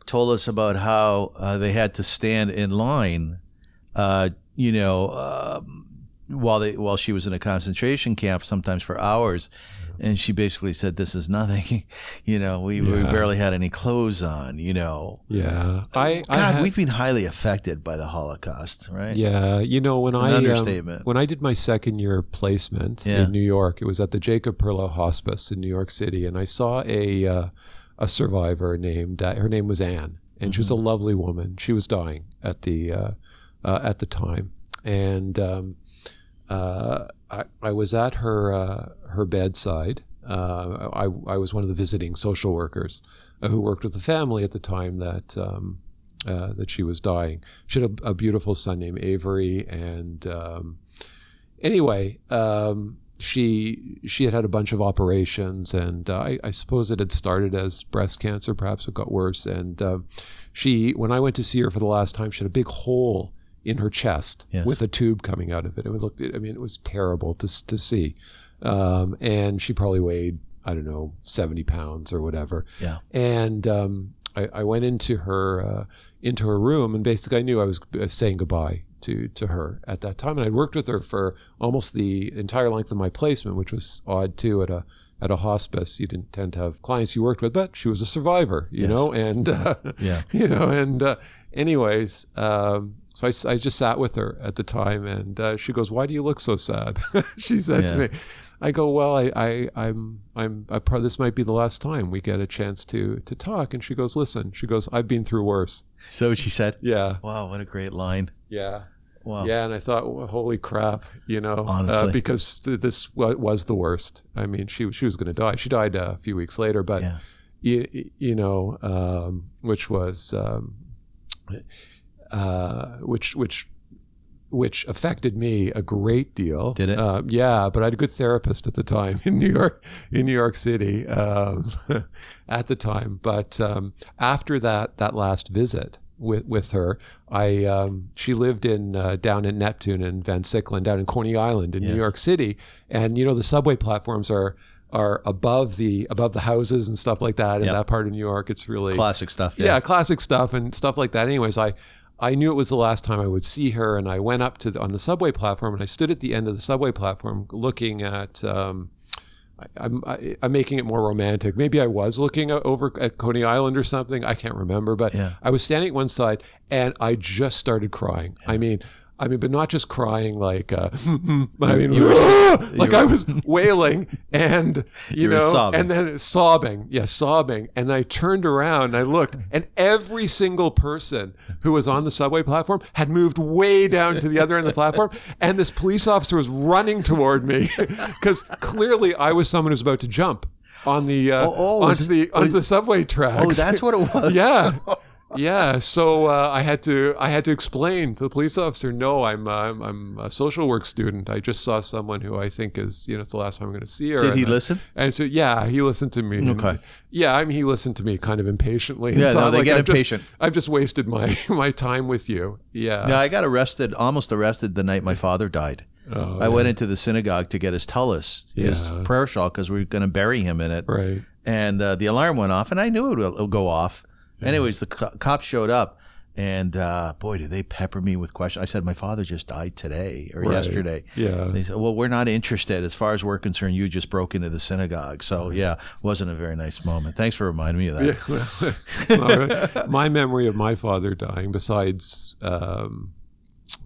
told us about how uh, they had to stand in line, uh, you know, um, while they while she was in a concentration camp, sometimes for hours. And she basically said, "This is nothing. you know, we, we barely had any clothes on. You know, Yeah. I I God, we've been highly affected by the Holocaust, right? Yeah, you know when An I um, when I did my second year placement Yeah. in New York, it was at the Jacob Perlow Hospice in New York City, and I saw a uh, a survivor named uh, her name was Anne, and she was a Mm-hmm. lovely woman. She was dying at the uh, uh, at the time, and um, uh, I, I was at her uh, her bedside. Uh, I, I was one of the visiting social workers who worked with the family at the time that um, uh, that she was dying. She had a, a beautiful son named Avery, and um, anyway, um, she she had had a bunch of operations, and uh, I, I suppose it had started as breast cancer. Perhaps it got worse, and uh, she when I went to see her for the last time, she had a big hole in her chest Yes. with a tube coming out of it. It was looked. I mean, it was terrible to to see, um, and she probably weighed I don't know, 70 pounds or whatever. Yeah. And um, I, I went into her uh, into her room, and basically I knew I was uh, saying goodbye to to her at that time. And I'd worked with her for almost the entire length of my placement, which was odd too at a at a hospice. You didn't tend to have clients you worked with, but she was a survivor, you Yes. know, and uh, Yeah. you know, and uh, anyways, um, so I just sat with her at the time, and uh, she goes, "Why do you look so sad?" she said Yeah. to me. I go, "Well, I, I I'm I'm I pro- this might be the last time we get a chance to to talk." And she goes, "Listen," she goes, "I've been through worse." So she said, Yeah, "Wow, what a great line." yeah. Wow. Yeah, and I thought, well, holy crap, you know, Honestly. uh, because th- this wa- was the worst. I mean, she she was going to die. She died uh, a few weeks later, but Yeah. you, you know, um, which was um, uh, which which which affected me a great deal. Did it? Uh, yeah, but I had a good therapist at the time in New York, in New York City, um, at the time. But um, after that that last visit with with her, I um, she lived in uh, down in Neptune and Van Sicklen, down in Coney Island in Yes. New York City, and you know the subway platforms are. Are above the above the houses and stuff like that in Yep. that part of New York. It's really Classic stuff. yeah. classic stuff and stuff like that. Anyways, I I knew it was the last time I would see her, and I went up to the, on the subway platform, and I stood at the end of the subway platform, looking at. Um, I, I'm I, I'm making it more romantic. Maybe I was looking over at Coney Island or something. I can't remember, but Yeah. I was standing at one side, and I just started crying. I mean. I mean, but not just crying like, uh, but I mean, You were- like I was wailing and you, You know, and then sobbing, yeah, sobbing. And I turned around and I looked, and every single person who was on the subway platform had moved way down to the other end of the platform. And this police officer was running toward me because clearly I was someone who's about to jump on the uh, Oh, oh, onto was- the onto was- the subway tracks. Oh, that's what it was. yeah. Yeah, so uh, I had to I had to explain to the police officer, no, I'm uh, I'm, a social work student. I just saw someone who I think is you know it's the last time I'm going to see her. Did and he I- listen? and so, yeah, he listened to me. And, Okay. yeah, I mean, he listened to me kind of impatiently. and Yeah, no, they get I've just- impatient. I've just wasted my my time with you. Yeah. Yeah, I got arrested, almost arrested the night my father died. Oh, I went into the synagogue to get his tallis, his Yeah. prayer shawl, because we were going to bury him in it. Right. And uh, the alarm went off, and I knew it would go off. Anyways, the co- cops showed up, and uh, boy, did they pepper me with questions. I said, "My father just died today or Right. yesterday." Yeah. They said, "Well, we're not interested. As far as we're concerned, you just broke into the synagogue." So, yeah, wasn't a very nice moment. Thanks for reminding me of that. Yeah, well, right. my memory of my father dying, besides um,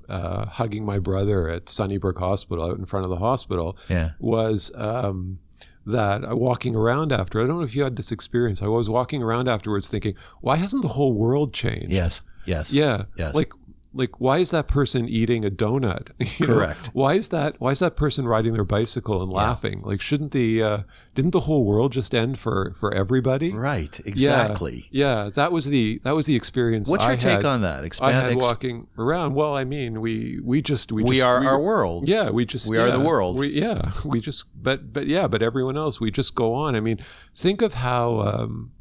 uh, hugging my brother at Sunnybrook Hospital out in front of the hospital, Yeah. was um, that uh, walking around after. I don't know if you had this experience. I was walking around afterwards thinking, why hasn't the whole world changed? Yes. Yes. Yeah. Yes. Like like why is that person eating a donut? You know? Correct. Why is that why is that person riding their bicycle and laughing? Like shouldn't the uh, didn't the whole world just end for for everybody? Right. Exactly. Yeah, that was the that was the experience. What's I your take had- on that? I had ex- walking around. Well, I mean, we we just we, we just, are our world. Yeah, we just We are the world. We, yeah, we just but but yeah, but everyone else we just go on. I mean, think of how um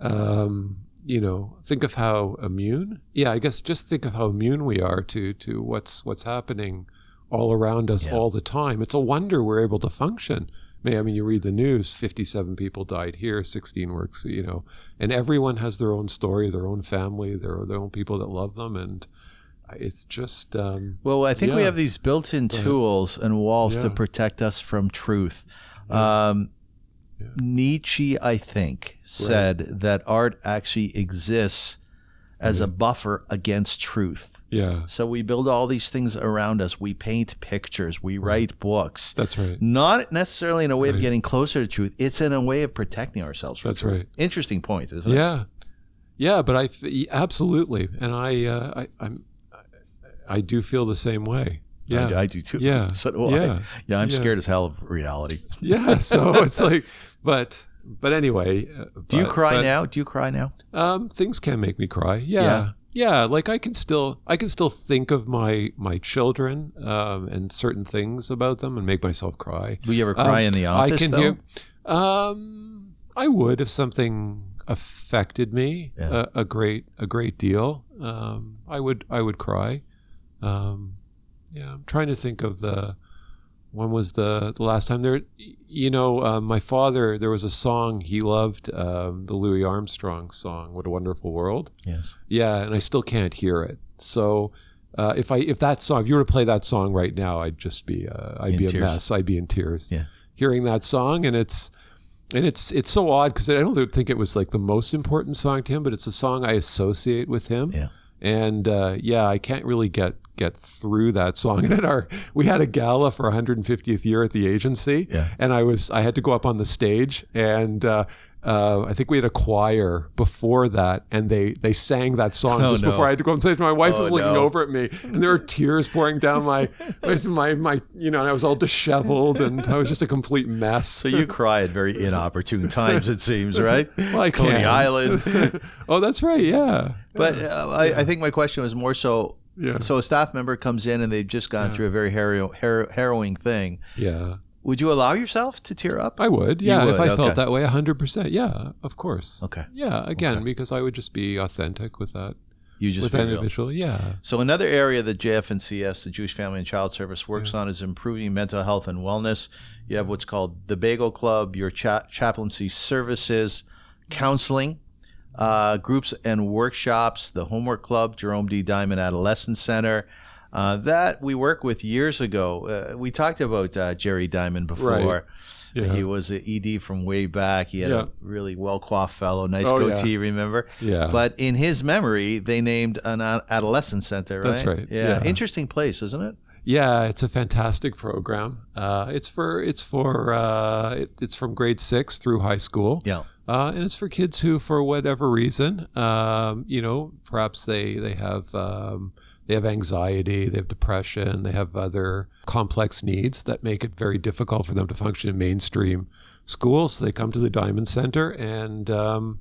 um you know, think of how immune. Yeah, I guess just think of how immune we are to to what's what's happening all around us Yeah. all the time. It's a wonder we're able to function. May I mean, you read the news, 57 people died here, 16 works, you know, and everyone has their own story, their own family, their, their own people that love them. And it's just, um, Well, I think we have these built-in tools and walls to protect us from truth. Um, Yeah. Nietzsche, I think, said that art actually exists as a buffer against truth. yeah, So we build all these things around us. We paint pictures. We write books. that's right. Not necessarily in a way of getting closer to truth. It's in a way of protecting ourselves from That's truth. right. Interesting point, isn't it? Yeah. Yeah, but I absolutely. And I, uh, I, I'm, I do feel the same way. Yeah. I, I do too. Yeah. So do I. Yeah. Yeah, I'm Yeah. scared as hell of reality. yeah. So it's like, but, but anyway. uh, Do you cry but, now? Do you cry now? Um, things can make me cry. Yeah. Yeah. yeah. like I can still, I can still think of my my children um, and certain things about them and make myself cry. Will you ever cry Um, in the office? I can though? hear. Um, I would if something affected me Yeah. a, a great a great deal. Um, I would I would cry. Um, yeah, I'm trying to think of the when was the the last time there? You know, uh, my father. There was a song he loved, um, the Louis Armstrong song, "What a Wonderful World." Yes. Yeah, and I still can't hear it. So uh, if I if that song, if you were to play that song right now, I'd just be uh, I'd In be tears. a mess. I'd be in tears. Yeah. hearing that song, and it's and it's it's so odd because I don't think it was like the most important song to him, but it's a song I associate with him. Yeah. And uh, yeah, I can't really get get through that song. And at our we had a gala for 150th year at the agency, Yeah. and I was I had to go up on the stage and. Uh, uh, I think we had a choir before that, and they they sang that song Oh, just no. before I had to go on stage. My wife Oh, was looking no. over at me, and there were tears pouring down my my my you know, and I was all disheveled, and I was just a complete mess. So you cry at very inopportune times, it seems, right? Well, I Coney can. Island. oh, that's right. Yeah. But uh, I, I think my question was more so. Yeah. So a staff member comes in and they've just gone through a very harrow, har- harrowing thing. Yeah. Would you allow yourself to tear up? I would. Yeah. would, if I okay. felt that way, 100%. Yeah. Of course. Okay. Yeah. Again, because I would just be authentic with that, You just with that individual. Yeah. So another area that JF&CS, the Jewish Family and Child Service, works on is improving mental health and wellness. You have what's called the Bagel Club, your cha- chaplaincy services, counseling, uh, groups and workshops, the Homework Club, Jerome D. Diamond Adolescent Center. Uh, that we worked with years ago. Uh, we talked about uh, Jerry Diamond before. Right. Yeah. He was an ED from way back. He had Yeah. a really well coiffed fellow, nice Oh, yeah. goatee, remember? Yeah. But in his memory, they named an adolescent center, right? That's right, Yeah. yeah. Interesting place, isn't it? Yeah, it's a fantastic program. Uh, it's for it's for uh, it, it's from grade six through high school. Yeah. Uh, and it's for kids who, for whatever reason, um, you know, perhaps they they have um, they have anxiety, they have depression, they have other complex needs that make it very difficult for them to function in mainstream schools. So they come to the Diamond Center, and um,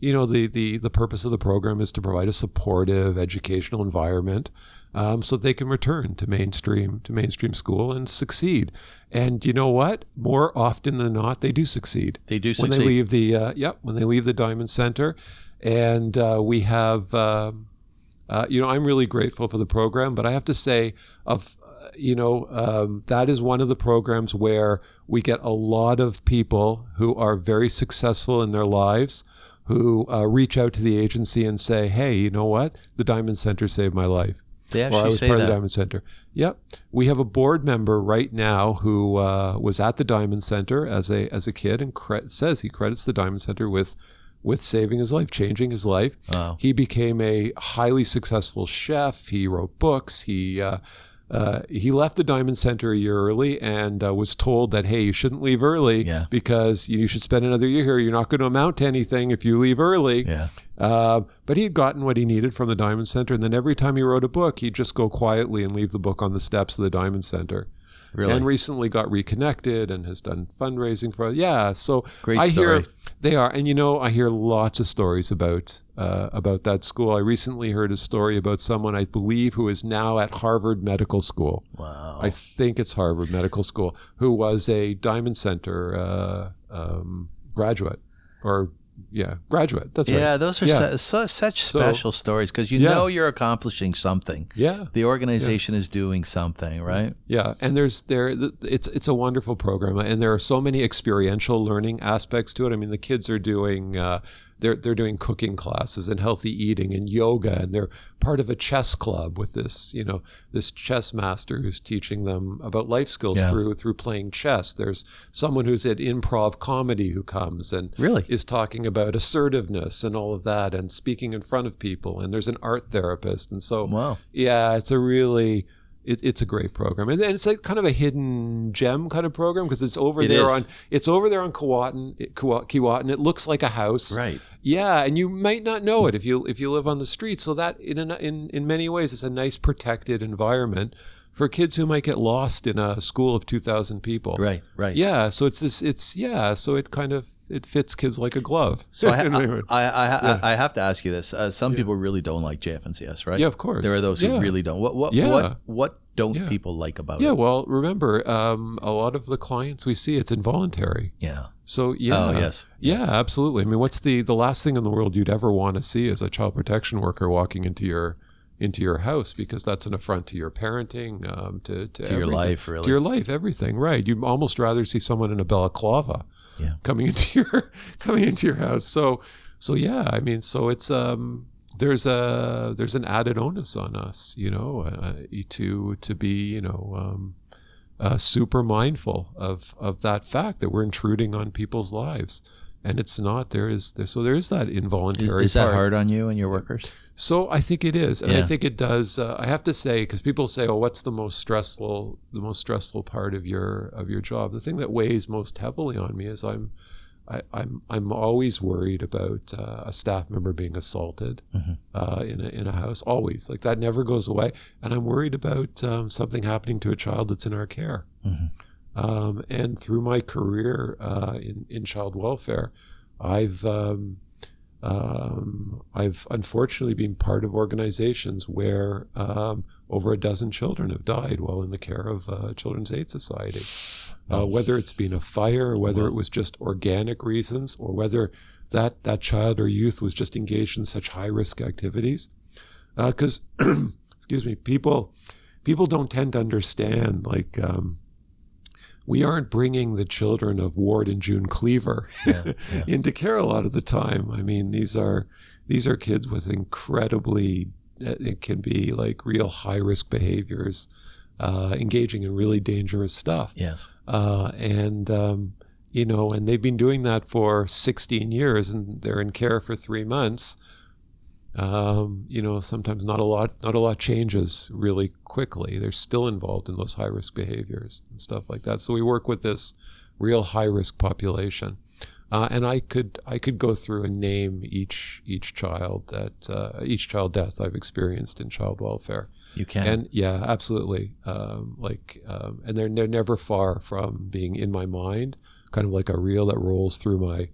you know, the the the purpose of the program is to provide a supportive educational environment. Um, so they can return to mainstream to mainstream school and succeed. And you know what? More often than not, they do succeed They do when they succeed. leave the uh, yep when they leave the Diamond Center, and uh, we have um, uh, you know I'm really grateful for the program, but I have to say of uh, you know um, that is one of the programs where we get a lot of people who are very successful in their lives. Who uh, reach out to the agency and say, "Hey, you know what? The Diamond Center saved my life." They or I was say part of the Diamond Center. Yep, we have a board member right now who uh, was at the Diamond Center as a as a kid and cre- says he credits the Diamond Center with with saving his life, changing his life. Wow. He became a highly successful chef. He wrote books. He uh, uh, he left the Diamond Center a year early and uh, was told that hey, you shouldn't leave early Yeah. because you should spend another year here. You're not going to amount to anything if you leave early. Yeah. Uh, but he had gotten what he needed from the Diamond Center, and then every time he wrote a book, he'd just go quietly and leave the book on the steps of the Diamond Center. Really. And recently got reconnected and has done fundraising for yeah. So Great I hear they are, and you know, I hear lots of stories about uh, about that school. I recently heard a story about someone I believe who is now at Harvard Medical School. wow. I think it's Harvard Medical School, who was a Diamond Center uh, um, graduate, or yeah, graduate. That's right. yeah, those are Yeah. su- su- such So- special stories because you Yeah. know you're accomplishing something. Yeah, The organization is doing something, right? yeah, and there's there it's it's a wonderful program, and there are so many experiential learning aspects to it. I mean, the kids are doing. Uh, they're, they're doing cooking classes and healthy eating and yoga and they're part of a chess club with this you know this chess master who's teaching them about life skills Yeah. through through playing chess there's someone who's at improv comedy who comes and Really? is talking about assertiveness and all of that and speaking in front of people and there's an art therapist and so Wow. yeah it's a really it, it's a great program and, and it's like kind of a hidden gem kind of program because it's over It there is. on it's over there on Keewatin, Keewa- Keewatin. It looks like a house Right. Yeah and you might not know it if you if you live on the street. So that in in in many ways it's a nice protected environment for kids who might get lost in a school of 2000 people Right. Right. yeah so it's this it's yeah so it kind of it fits kids like a glove So I, Anyway. I, I, I, Yeah. I have to ask you this. Uh, some people really don't like JF&CS, right? yeah of course There are those who Yeah. really don't. What what Yeah. what what don't Yeah. people like about yeah it? well remember um, a lot of the clients we see it's involuntary Yeah. so yeah Oh yes. Yeah, Yes. absolutely. I mean, what's the the last thing in the world you'd ever want to see as a child protection worker walking into your into your house because that's an affront to your parenting, um, to to, To your life, really. to your life, everything. Right? You'd almost rather see someone in a balaclava Yeah. coming into your coming into your house. So so yeah, I mean, so it's um there's a there's an added onus on us, you know, uh, to to be you know um, uh, super mindful of of that fact that we're intruding on people's lives, and it's not there is there so there is that involuntary. Is that part. hard on you and your workers? So I think it is, and I think it does. Uh, I have to say, because people say, "Oh, what's the most stressful, the most stressful part of your of your job?" The thing that weighs most heavily on me is I'm, I, I'm I'm always worried about uh, a staff member being assaulted Mhm. uh, in a in a house. Always, like that never goes away, and I'm worried about um, something happening to a child that's in our care. Mhm. Um, and through my career uh, in in child welfare, I've um, um, I've unfortunately been part of organizations where um, over a dozen children have died while in the care of uh, Children's Aid Society. Uh, whether it's been a fire, whether it was just organic reasons, or whether that, that child or youth was just engaged in such high risk activities. Because, excuse me, people people don't tend to understand like um, we aren't bringing the children of Ward and June Cleaver Yeah, yeah. into care a lot of the time. I mean, these are these are kids with incredibly it can be like real high risk behaviors, uh, engaging in really dangerous stuff, Yes. uh, and um, you know, and they've been doing that for 16 years, and they're in care for three months. Um, you know, sometimes not a lot, not a lot changes really quickly. They're still involved in those high risk behaviors and stuff like that. So we work with this real high risk population. Uh, and I could I could go through and name each each child that uh, each child death I've experienced in child welfare. You can. And yeah, absolutely. Um, like, um, and they're they're never far from being in my mind, kind of like a reel that rolls through my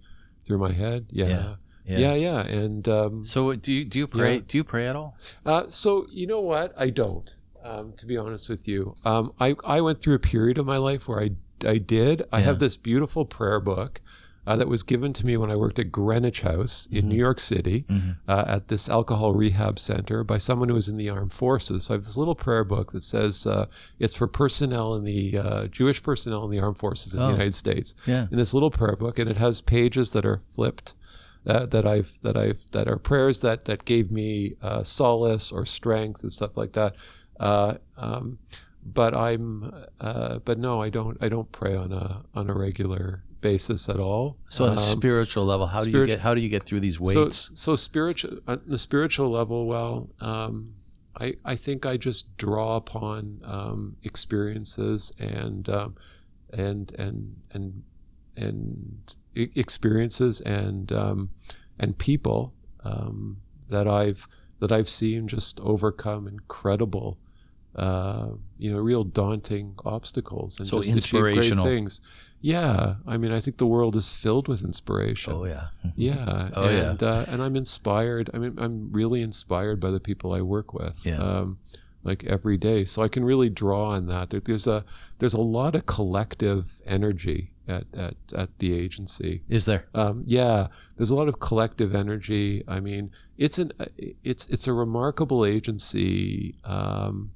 through my head. Yeah, Yeah, yeah, yeah. yeah. And um, so do you do you pray? Yeah. Do you pray at all? uh, so you know what? I don't. Um, to be honest with you, um, I I went through a period of my life where I I did. I have this beautiful prayer book. Uh, that was given to me when I worked at Greenwich House in New York City Mhm. uh, at this alcohol rehab center by someone who was in the armed forces. So I have this little prayer book that says uh, it's for personnel in the uh, Jewish personnel in the armed forces in Oh. the United States. Yeah. In this little prayer book, and it has pages that are flipped. Uh, that I've that I've that are prayers that that gave me uh, solace or strength and stuff like that. Uh, um, but I'm uh, but no, I don't I don't pray on a on a regular basis at all. So on a Um, spiritual level, how do you get how do you get through these weights? so spiritual, on the spiritual level, well, um, I, I think I just draw upon um, experiences and um, and and and and e- experiences and um, and people um, that I've that I've seen just overcome incredible, uh, you know, real daunting obstacles and So just achieve great inspirational. things. Yeah, I mean, I think the world is filled with inspiration. oh yeah. Yeah. Oh, yeah. and, Uh, and I'm inspired. I mean, I'm really inspired by the people I work with. Yeah. Um, like every day, so I can really draw on that. There, there's a there's a lot of collective energy at at, at the agency. Is there? Um, yeah, there's a lot of collective energy. I mean, it's an it's it's a remarkable agency. Um,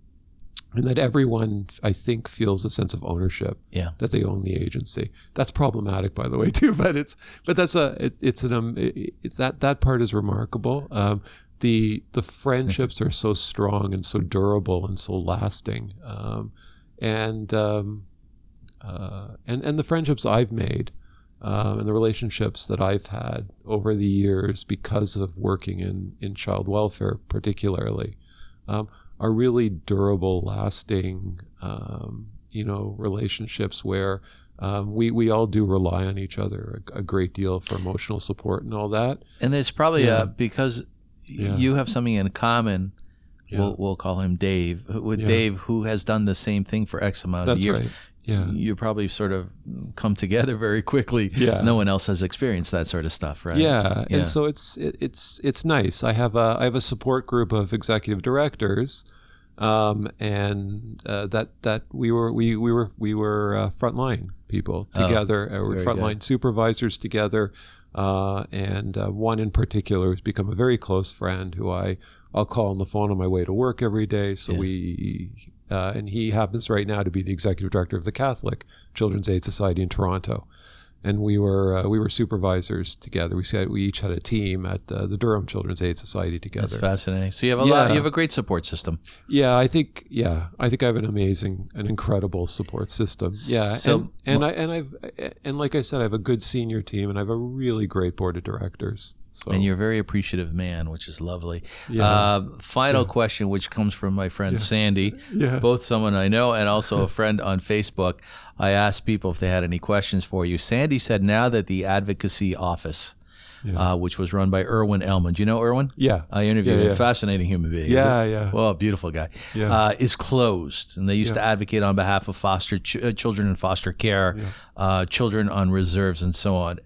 and that everyone, I think, feels a sense of ownership Yeah. that they own the agency. That's problematic, by the way, too. But it's but that's a it, it's an um it, that that part is remarkable. Um, the the friendships are so strong and so durable and so lasting, um, and um, uh, and and the friendships I've made. Um, and the relationships that I've had over the years because of working in, in child welfare, particularly, um, are really durable, lasting, um, you know, relationships where um, we we all do rely on each other a, a great deal for emotional support and all that. And there's probably Yeah. uh because Yeah. you have something in common. Yeah. We'll we'll call him Dave. With. Dave, who has done the same thing for X amount That's of years. right. Yeah. You probably sort of come together very quickly. Yeah. No one else has experienced that sort of stuff, right? Yeah, Yeah. and so it's it, it's it's nice. I have a I have a support group of executive directors, um, and uh, that that we were we we were we were uh, frontline people Oh, together. uh, we're very frontline supervisors together. uh, and uh, one in particular has become a very close friend who I I'll call on the phone on my way to work every day. So Yeah. we uh, and he happens right now to be the executive director of the Catholic Children's Aid Society in Toronto. And we were uh, we were supervisors together. We said we each had a team at uh, the Durham Children's Aid Society together. That's fascinating. So you have a lot. You have a great support system. Yeah, I think yeah, I think I have an amazing, an incredible support system. Yeah, So- and, and I and I've and like I said, I have a good senior team, and I have a really great board of directors. So And you're a very appreciative man, which is lovely. Yeah. Uh, final question, which comes from my friend Sandy, Yeah. both someone I know and also a friend on Facebook. I asked people if they had any questions for you. Sandy said now that the advocacy office, uh, which was run by Irwin Elman, do you know Erwin? yeah, I interviewed Yeah, him. Fascinating human being. Yeah, yeah. Well, beautiful guy. Yeah. Uh, is closed, and they used to advocate on behalf of foster ch- uh, children in foster care, uh, children on reserves, and so on.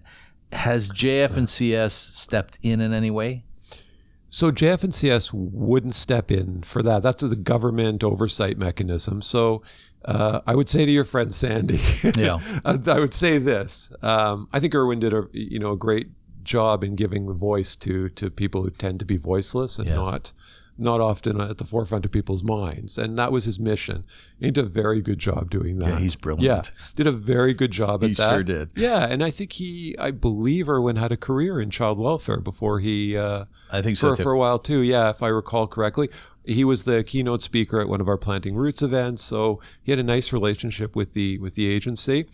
Has JF and CS stepped in in any way? So JF and CS wouldn't step in for that. That's the government oversight mechanism. So uh, I would say to your friend Sandy, Yeah. I I would say this. Um, I think Irwin did a you know a great job in giving the voice to to people who tend to be voiceless and Yes. not not often at the forefront of people's minds. And that was his mission. He did a very good job doing that. Yeah, he's brilliant. Yeah, did a very good job at He that. sure did. Yeah, and I think he, I believe Irwin had a career in child welfare before he. Uh, I think so for, too. for a while too. Yeah, if I recall correctly, he was the keynote speaker at one of our Planting Roots events, so he had a nice relationship with the with the agency.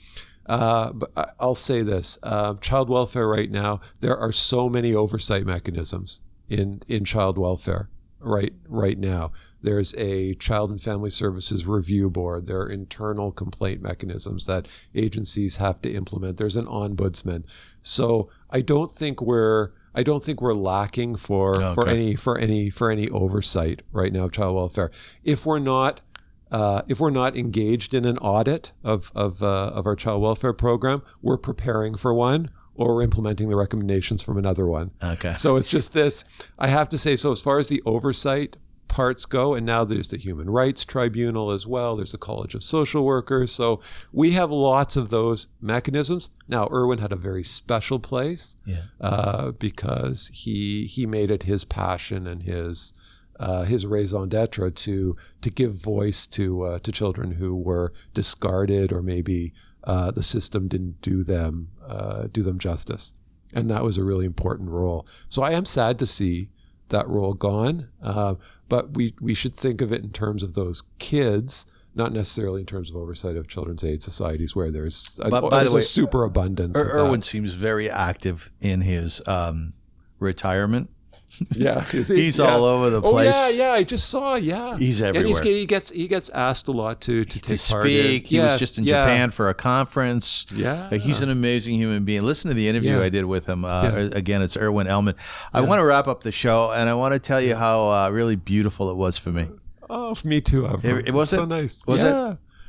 Uh, but I'll say this: uh, child welfare right now, there are so many oversight mechanisms in in child welfare right right now. There's a Child and Family Services Review Board. There are internal complaint mechanisms that agencies have to implement. There's an ombudsman. So I don't think we're I don't think we're lacking for for any for any for any oversight right now of child welfare. If we're not uh, if we're not engaged in an audit of of, uh, of our child welfare program, we're preparing for one or we're implementing the recommendations from another one. Okay. So it's just this. I have to say, so as far as the oversight parts go, and now there's the Human Rights Tribunal as well, there's the College of Social Workers. So we have lots of those mechanisms. Now, Irwin had a very special place Yeah. uh, because he he made it his passion and his uh, his raison d'être to to give voice to uh, to children who were discarded or maybe uh, the system didn't do them uh, do them justice, and that was a really important role. So I am sad to see that role gone, uh, but we we should think of it in terms of those kids. Not necessarily in terms of oversight of children's aid societies, where there's a, But by the there's way, a superabundance. Er- of that. Irwin seems very active in his um, retirement. Yeah? He's Yeah. all over the place. Oh yeah, yeah. I just saw. Yeah, He's And everywhere. he gets he gets asked a lot to to to take part in. speak. He Yes, was just in yeah. Japan for a conference. Yeah. He's an amazing human being. Listen to the interview Yeah. I did with him. Uh. Again, it's Irwin Elman. I want to wrap up the show, and I want to tell you how uh, really beautiful it was for me. Oh, for me too. It- it was so nice. Was it?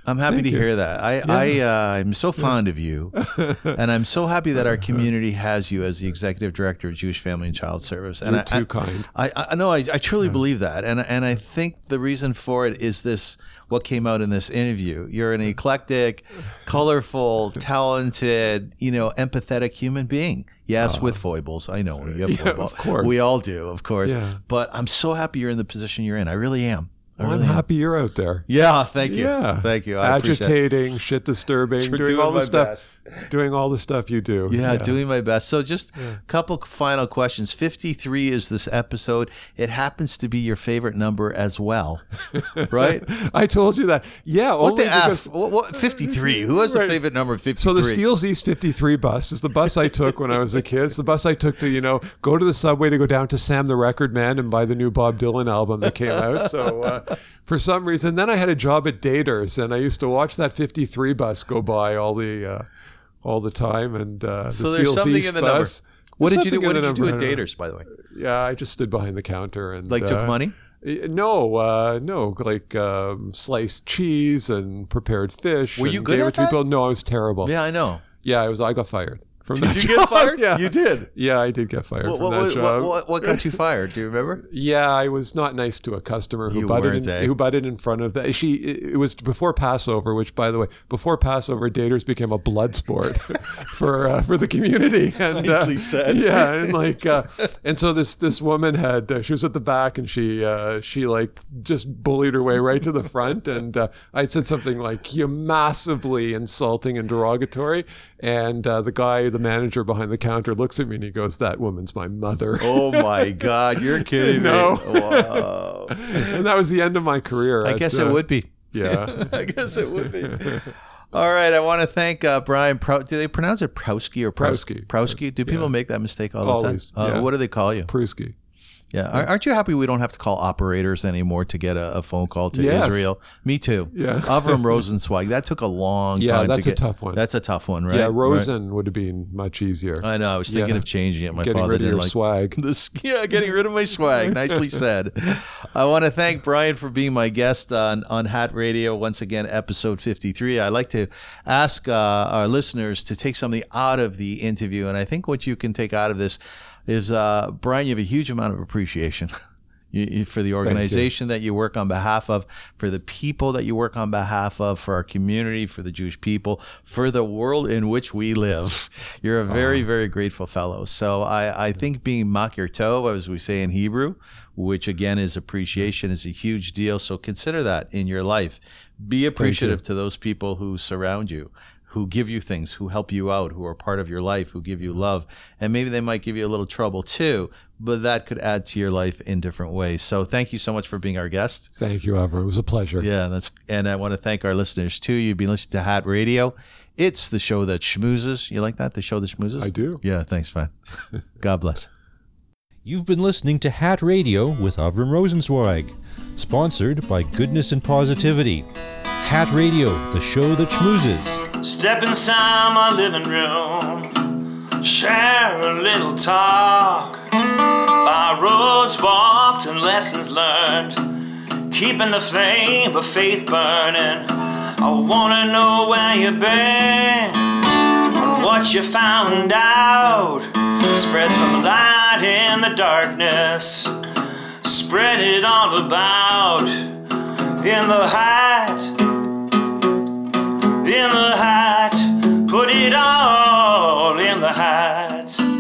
Yeah. I'm happy Thank to you. hear that. I, I, uh, I'm so fond of you, and I'm so happy that our community has you as the executive director of Jewish Family and Child Service. And You're I, too I, kind. I, I know. I, I truly believe that, and and I think the reason for it is this: what came out in this interview. You're an eclectic, colorful, talented, you know, empathetic human being. Yes, with foibles. I know you have Yeah, foibles. of course. We all do, of course. Yeah. But I'm so happy you're in the position you're in. I really am. I I'm really am. happy you're out there. Yeah, thank you. Yeah. Thank you. I. Agitating, shit disturbing, doing, doing all the stuff, best. doing all the stuff you do. Yeah, doing my best. So, just a couple final questions. 53 is this episode. It happens to be your favorite number as well, right? I told you that. Yeah. What the because- F? What, what, 53. Who has a favorite number of 53? So the Steeles East 53 bus is the bus I took when I was a kid. It's the bus I took to, you know, go to the subway to go down to Sam the Record Man and buy the new Bob Dylan album that came out. So uh, for some reason, then I had a job at Daiters and I used to watch that 53 bus go by all the uh, all the time. And uh, the So there's Steeles something East in the bus. What did you do? What did you do at. Daiters, by the way? Yeah, I just stood behind the counter and Like, uh, took money? eh, No, uh, no, like um, sliced cheese and prepared fish. Were you good gave at it to that? people. No, I was terrible. Yeah, I know. Yeah, I was. I got fired from Did that you job. get fired? Yeah, You did. Yeah, I did get fired What, from what, that what, job. what, what got you fired? Do you remember? Yeah, I was not nice to a customer who You butted in, eh? who butted in front of the. She it was before Passover, which by the way, before Passover, Daiters became a blood sport for uh, for the community. And uh, said. Yeah, and like uh, and so this this woman had uh, she was at the back and she uh, she like just bullied her way right to the front and uh, I said something like you massively insulting and derogatory and uh, the guy the manager behind the counter looks at me and he goes that woman's my mother. Oh my God, you're kidding No. me. Wow. and that was the end of my career. I at, guess uh, it would be. Yeah. I guess it would be. All right, I want to thank uh, Brian. Prou- do they pronounce it Prowski or Prous- Prowski. Prowski? Do people Yeah. make that mistake all the Always, time? Uh, yeah. What do they call you? Prusky. Yeah, Ar- aren't you happy we don't have to call operators anymore to get a, a phone call to Yes. Israel? Me too. Yeah. Avram Rosenzweig. That took a long Yeah, time. Yeah, that's to a get. tough one. That's a tough one, right? Yeah, Right. Rosen would have been much easier. I know. I was thinking Yeah. of changing it. My Getting father rid of didn't your like swag. This, yeah, getting rid of my swag. Nicely said. I want to thank Brian for being my guest on, on Hat Radio once again, episode 53. I like to ask uh, our listeners to take something out of the interview. And I think what you can take out of this is, uh, Brian, you have a huge amount of appreciation. You, you, for the organization that you work on behalf of, for the people that you work on behalf of, for our community, for the Jewish people, for the world in which we live. You're a very, very grateful fellow. So I, I think being makir tov, as we say in Hebrew, which again is appreciation, is a huge deal. So consider that in your life. Be appreciative to those people who surround you who give you things, who help you out, who are part of your life, who give you mm-hmm. love. And maybe they might give you a little trouble too, but that could add to your life in different ways. So thank you so much for being our guest. Thank you, Ever. It was a pleasure. Yeah, that's and I want to thank our listeners too. You've been listening to Hat Radio. It's the show that schmoozes. You like that? The show that schmoozes? I do. Yeah, thanks, fine. God bless. You've been listening to Hat Radio with Avram Rosenzweig, sponsored by Goodness and Positivity. Hat Radio, the show that schmoozes. Step inside my living room, share a little talk. By roads walked and lessons learned, keeping the flame of faith burning. I wanna know where you've been, and what you found out. Spread some light in the darkness, spread it all about in the height in the hat. Put it all in the hat.